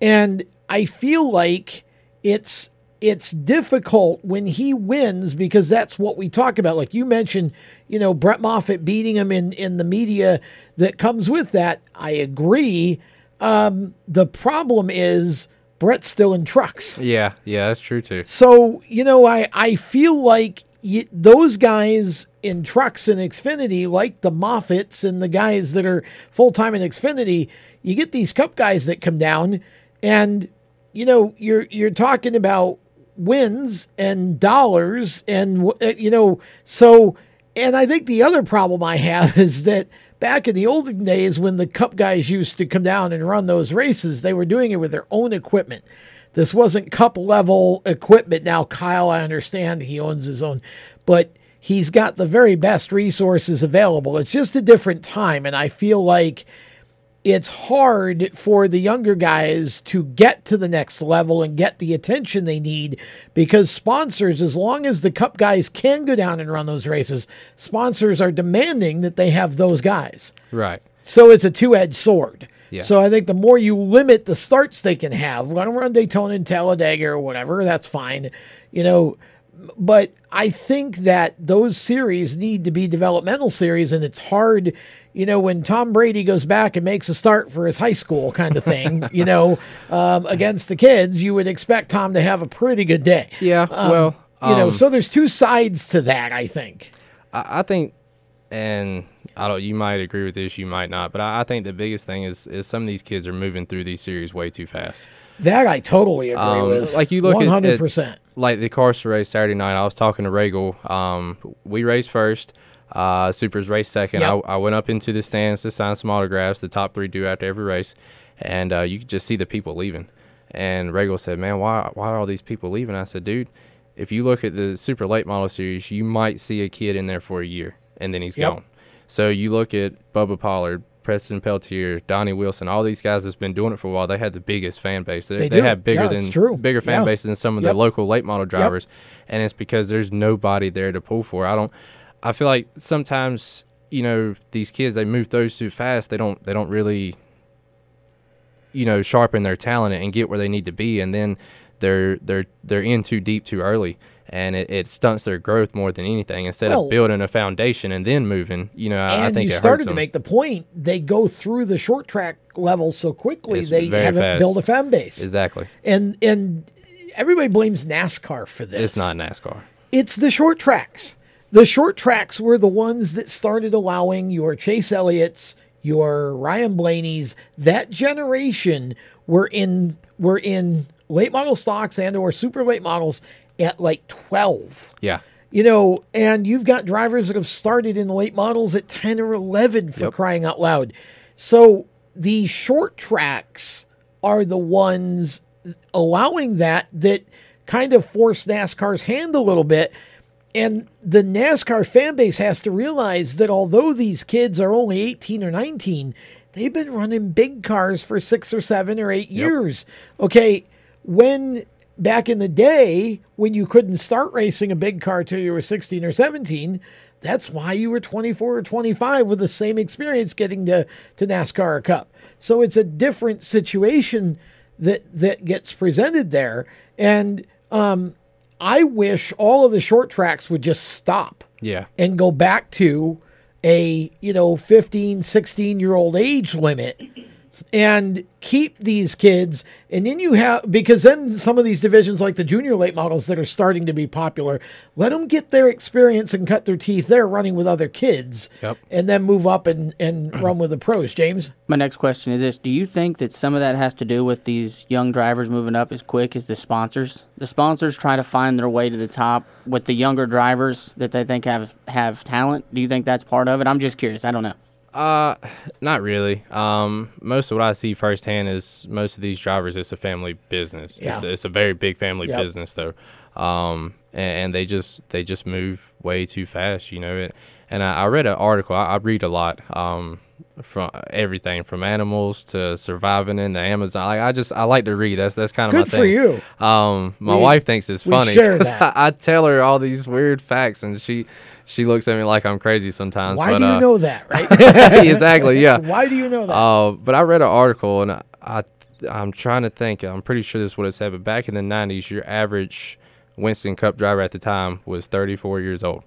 and I feel like it's it's difficult when he wins because that's what we talk about. Like you mentioned, you know, Brett Moffitt beating him in in the media that comes with that. I agree. Um, the problem is Brett's still in trucks. Yeah, yeah, that's true too. So, you know, I, I feel like y those guys in trucks and Xfinity, like the Moffitts and the guys that are full time in Xfinity, you get these cup guys that come down and, you know, you're, you're talking about wins and dollars and, uh, you know, so, and I think the other problem I have is that back in the olden days when the cup guys used to come down and run those races, they were doing it with their own equipment. This wasn't cup level equipment. Now, Kyle, I understand he owns his own, but he's got the very best resources available. It's just a different time. And I feel like it's hard for the younger guys to get to the next level and get the attention they need because sponsors, as long as the cup guys can go down and run those races, sponsors are demanding that they have those guys. Right. So it's a two edged sword. Yeah. So I think the more you limit the starts they can have, let them run Daytona and Talladega or whatever, that's fine. You know, but I think that those series need to be developmental series, and it's hard, you know, when Tom Brady goes back and makes a start for his high school kind of thing, you know, um, against the kids, you would expect Tom to have a pretty good day. Yeah, Um, well, you know, um, so there's two sides to that, I think. I, I think, and I don't. You might agree with this, you might not, but I, I think the biggest thing is is some of these kids are moving through these series way too fast. That I totally agree Um, with. Like you look one at- hundred at, percent. Like the Carson race Saturday night. I was talking to Regal. Um, we raced first. Uh, Supers raced second. Yep. I, I went up into the stands to sign some autographs. The top three do after every race, and uh, you could just see the people leaving. And Regal said, "Man, why why are all these people leaving?" I said, "Dude, if you look at the super late model series, you might see a kid in there for a year, and then he's Yep. gone. So you look at Bubba Pollard, Preston Peltier, Donnie Wilson, all these guys that's been doing it for a while. They had the biggest fan base. They, They they have bigger Yeah, than bigger fan Yeah. bases than some of Yep. the local late model drivers, and it's because there's nobody there to pull for. I don't. I feel like sometimes you know, these kids they move those too fast. They don't they don't really, you know, sharpen their talent and get where they need to be, and then they're they're they're in too deep too early. And it, it stunts their growth more than anything. Instead Well- of oh. building a foundation and then moving, you know, I, I think you it started to make the point. They go through the short track level so quickly It's they haven't fast. built a fan base. Exactly. And and everybody blames NASCAR for this. It's not NASCAR. It's the short tracks. The short tracks were the ones that started allowing your Chase Elliott's, your Ryan Blaney's, that generation were in were in late model stocks and or super late models at like 12. Yeah. You know, and you've got drivers that have started in late models at 10 or 11 for crying out loud. So the short tracks are the ones allowing that that kind of force NASCAR's hand a little bit. And the NASCAR fan base has to realize that although these kids are only 18 or 19, they've been running big cars for six or seven or eight years. Okay. When back in the day, when you couldn't start racing a big car till you were 16 or 17, that's why you were 24 or 25 with the same experience getting to, to NASCAR Cup. So it's a different situation that that gets presented there. And um, I wish all of the short tracks would just stop Yeah. and go back to a you know 15 16 year old age limit and keep these kids and then you have because then some of these divisions like the junior late models that are starting to be popular let them get their experience and cut their teeth there running with other kids Yep. and then move up and and run with the pros james My next question is this: Do you think that some of that has to do with these young drivers moving up as quick as the sponsors? The sponsors try to find their way to the top with the younger drivers that they think have have talent. Do you think that's part of it? I'm just curious. I don't know. Uh, not really. Um, most of what I see firsthand is most of these drivers. It's a family business. It's, Yeah. it's a very big family Yep. business, though. Um, and, and they just they just move way too fast, you know. It, and I, I read an article. I, I read a lot. Um, from everything from animals to surviving in the Amazon. Like I just I like to read. That's that's kind of my Good thing. for you. Um, my We- wife thinks it's funny. share 'cause that. I, I tell her all these weird facts, and she she looks at me like I'm crazy sometimes. why but, do you uh, know that right exactly. Yeah. why do you know that Uh, but I read an article and I, I I'm trying to think. I'm pretty sure this is what it said. But back in the '90s, your average Winston Cup driver at the time was 34 years old,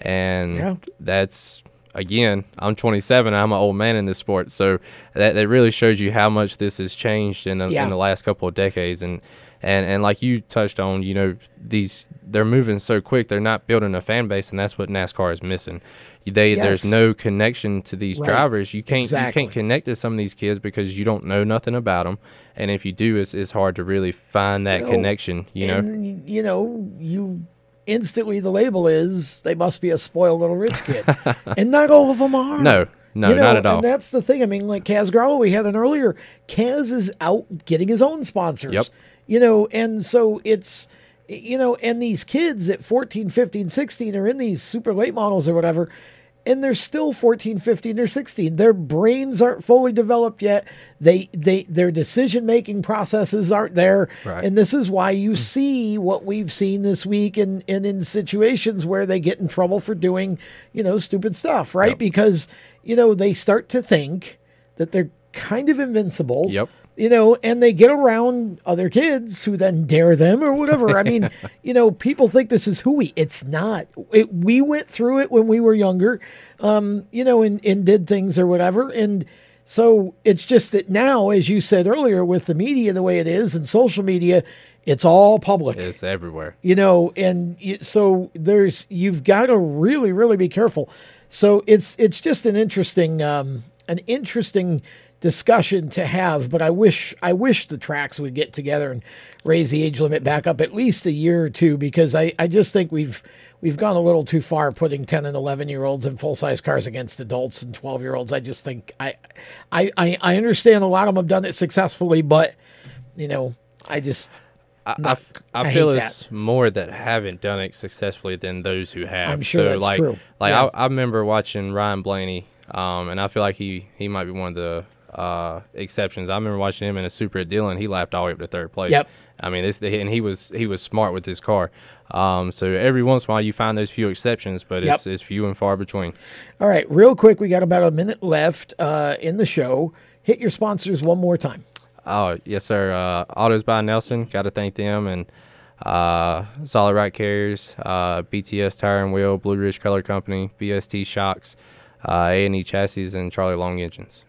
and Yeah. that's again. I'm 27. I'm an old man in this sport, so that that really shows you how much this has changed in the Yeah. in the last couple of decades. And and and like you touched on, you know, these they're moving so quick. They're not building a fan base, and that's what NASCAR is missing. They there's no connection to these Right. drivers. You can't Exactly. you can't connect to some of these kids because you don't know nothing about them, and if you do, it's it's hard to really find that Well, connection. You know, and, you know, you instantly the label is they must be a spoiled little rich kid, and not all of them are. No, no, You know, not at all. And that's the thing. I mean, like Kaz Grala, we had an earlier. Kaz is out getting his own sponsors. Yep. You know, and so it's, you know, and these kids at 14, 15, 16 are in these super late models or whatever. And they're still 14, 15, or 16. Their brains aren't fully developed yet. They they their decision making processes aren't there. Right. And this is why you hmm. see what we've seen this week and, and in situations where they get in trouble for doing, you know, stupid stuff, right? Because, you know, they start to think that they're kind of invincible. Yep. You know, and they get around other kids who then dare them or whatever. I mean, you know, people think this is hooey. It's not. It, we went through it when we were younger, um, you know, and, and did things or whatever. And so it's just that now, as you said earlier, with the media the way it is and social media, it's all public it's everywhere. you know and so there's you've got to really really be careful so it's it's just an interesting um an interesting discussion to have but i wish i wish the tracks would get together and raise the age limit back up at least a year or two because i i just think we've we've gone a little too far putting 10 and 11 year olds in full size cars against adults and 12 year olds i just think I, I i i understand a lot of them have done it successfully but you know i just I, not- I, I I feel it's more that haven't done it successfully than those who have. I'm sure so that's like, true. Like Yeah. I, I remember watching Ryan Blaney, um, and I feel like he he might be one of the uh, exceptions. I remember watching him in a Super at Dillon. He lapped all the way up to third place. Yep. I mean, this and he was he was smart with his car. Um, so every once in a while you find those few exceptions, but it's, Yep. it's few and far between. All right, real quick, we got about a minute left uh, in the show. Hit your sponsors one more time. Oh yes, sir. Uh, Autos by Nelson. Got to thank them and uh, Solid Right Carriers, uh, BTS Tire and Wheel, Blue Ridge Color Company, BST Shocks, uh, A and E Chassis, and Charlie Long Engines.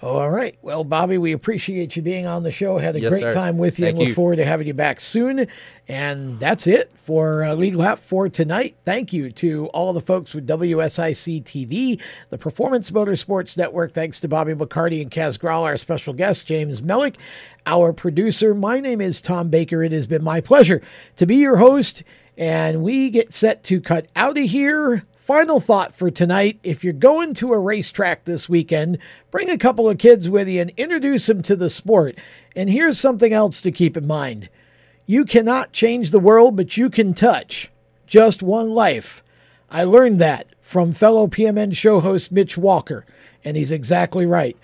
All right. Well, Bobby, we appreciate you being on the show. Had a Yes, great sir. time with you Thank and look you. forward to having you back soon. And that's it for uh, Lead Lap for tonight. Thank you to all the folks with WSIC TV, the Performance Motorsports Network. Thanks to Bobby McCarty and Kaz Grala, our special guest, James Mellick, our producer. My name is Tom Baker. It has been my pleasure to be your host. And we get set to cut out of here. Final thought for tonight if you're going to a racetrack this weekend, bring a couple of kids with you and introduce them to the sport. And here's something else to keep in mind you cannot change the world, but you can touch just one life. I learned that from fellow PMN show host Mitch Walker, and he's exactly right.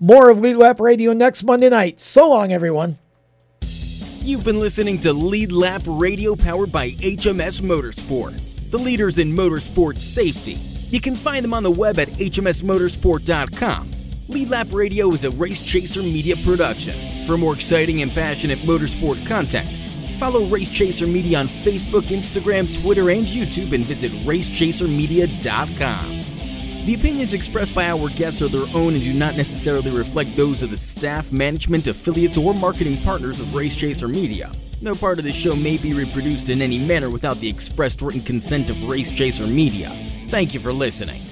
More of Lead Lap Radio next Monday night. So long, everyone. You've been listening to Lead Lap Radio powered by HMS Motorsport, the leaders in motorsport safety. You can find them on the web at hmsmotorsport.com. Lead Lap Radio is a Race Chaser media production. For more exciting and passionate motorsport content, follow Race Chaser Media on Facebook, Instagram, Twitter, and YouTube and visit racechasermedia.com. The opinions expressed by our guests are their own and do not necessarily reflect those of the staff, management, affiliates, or marketing partners of Race Chaser Media. No part of the show may be reproduced in any manner without the expressed written consent of Race Chaser Media. Thank you for listening.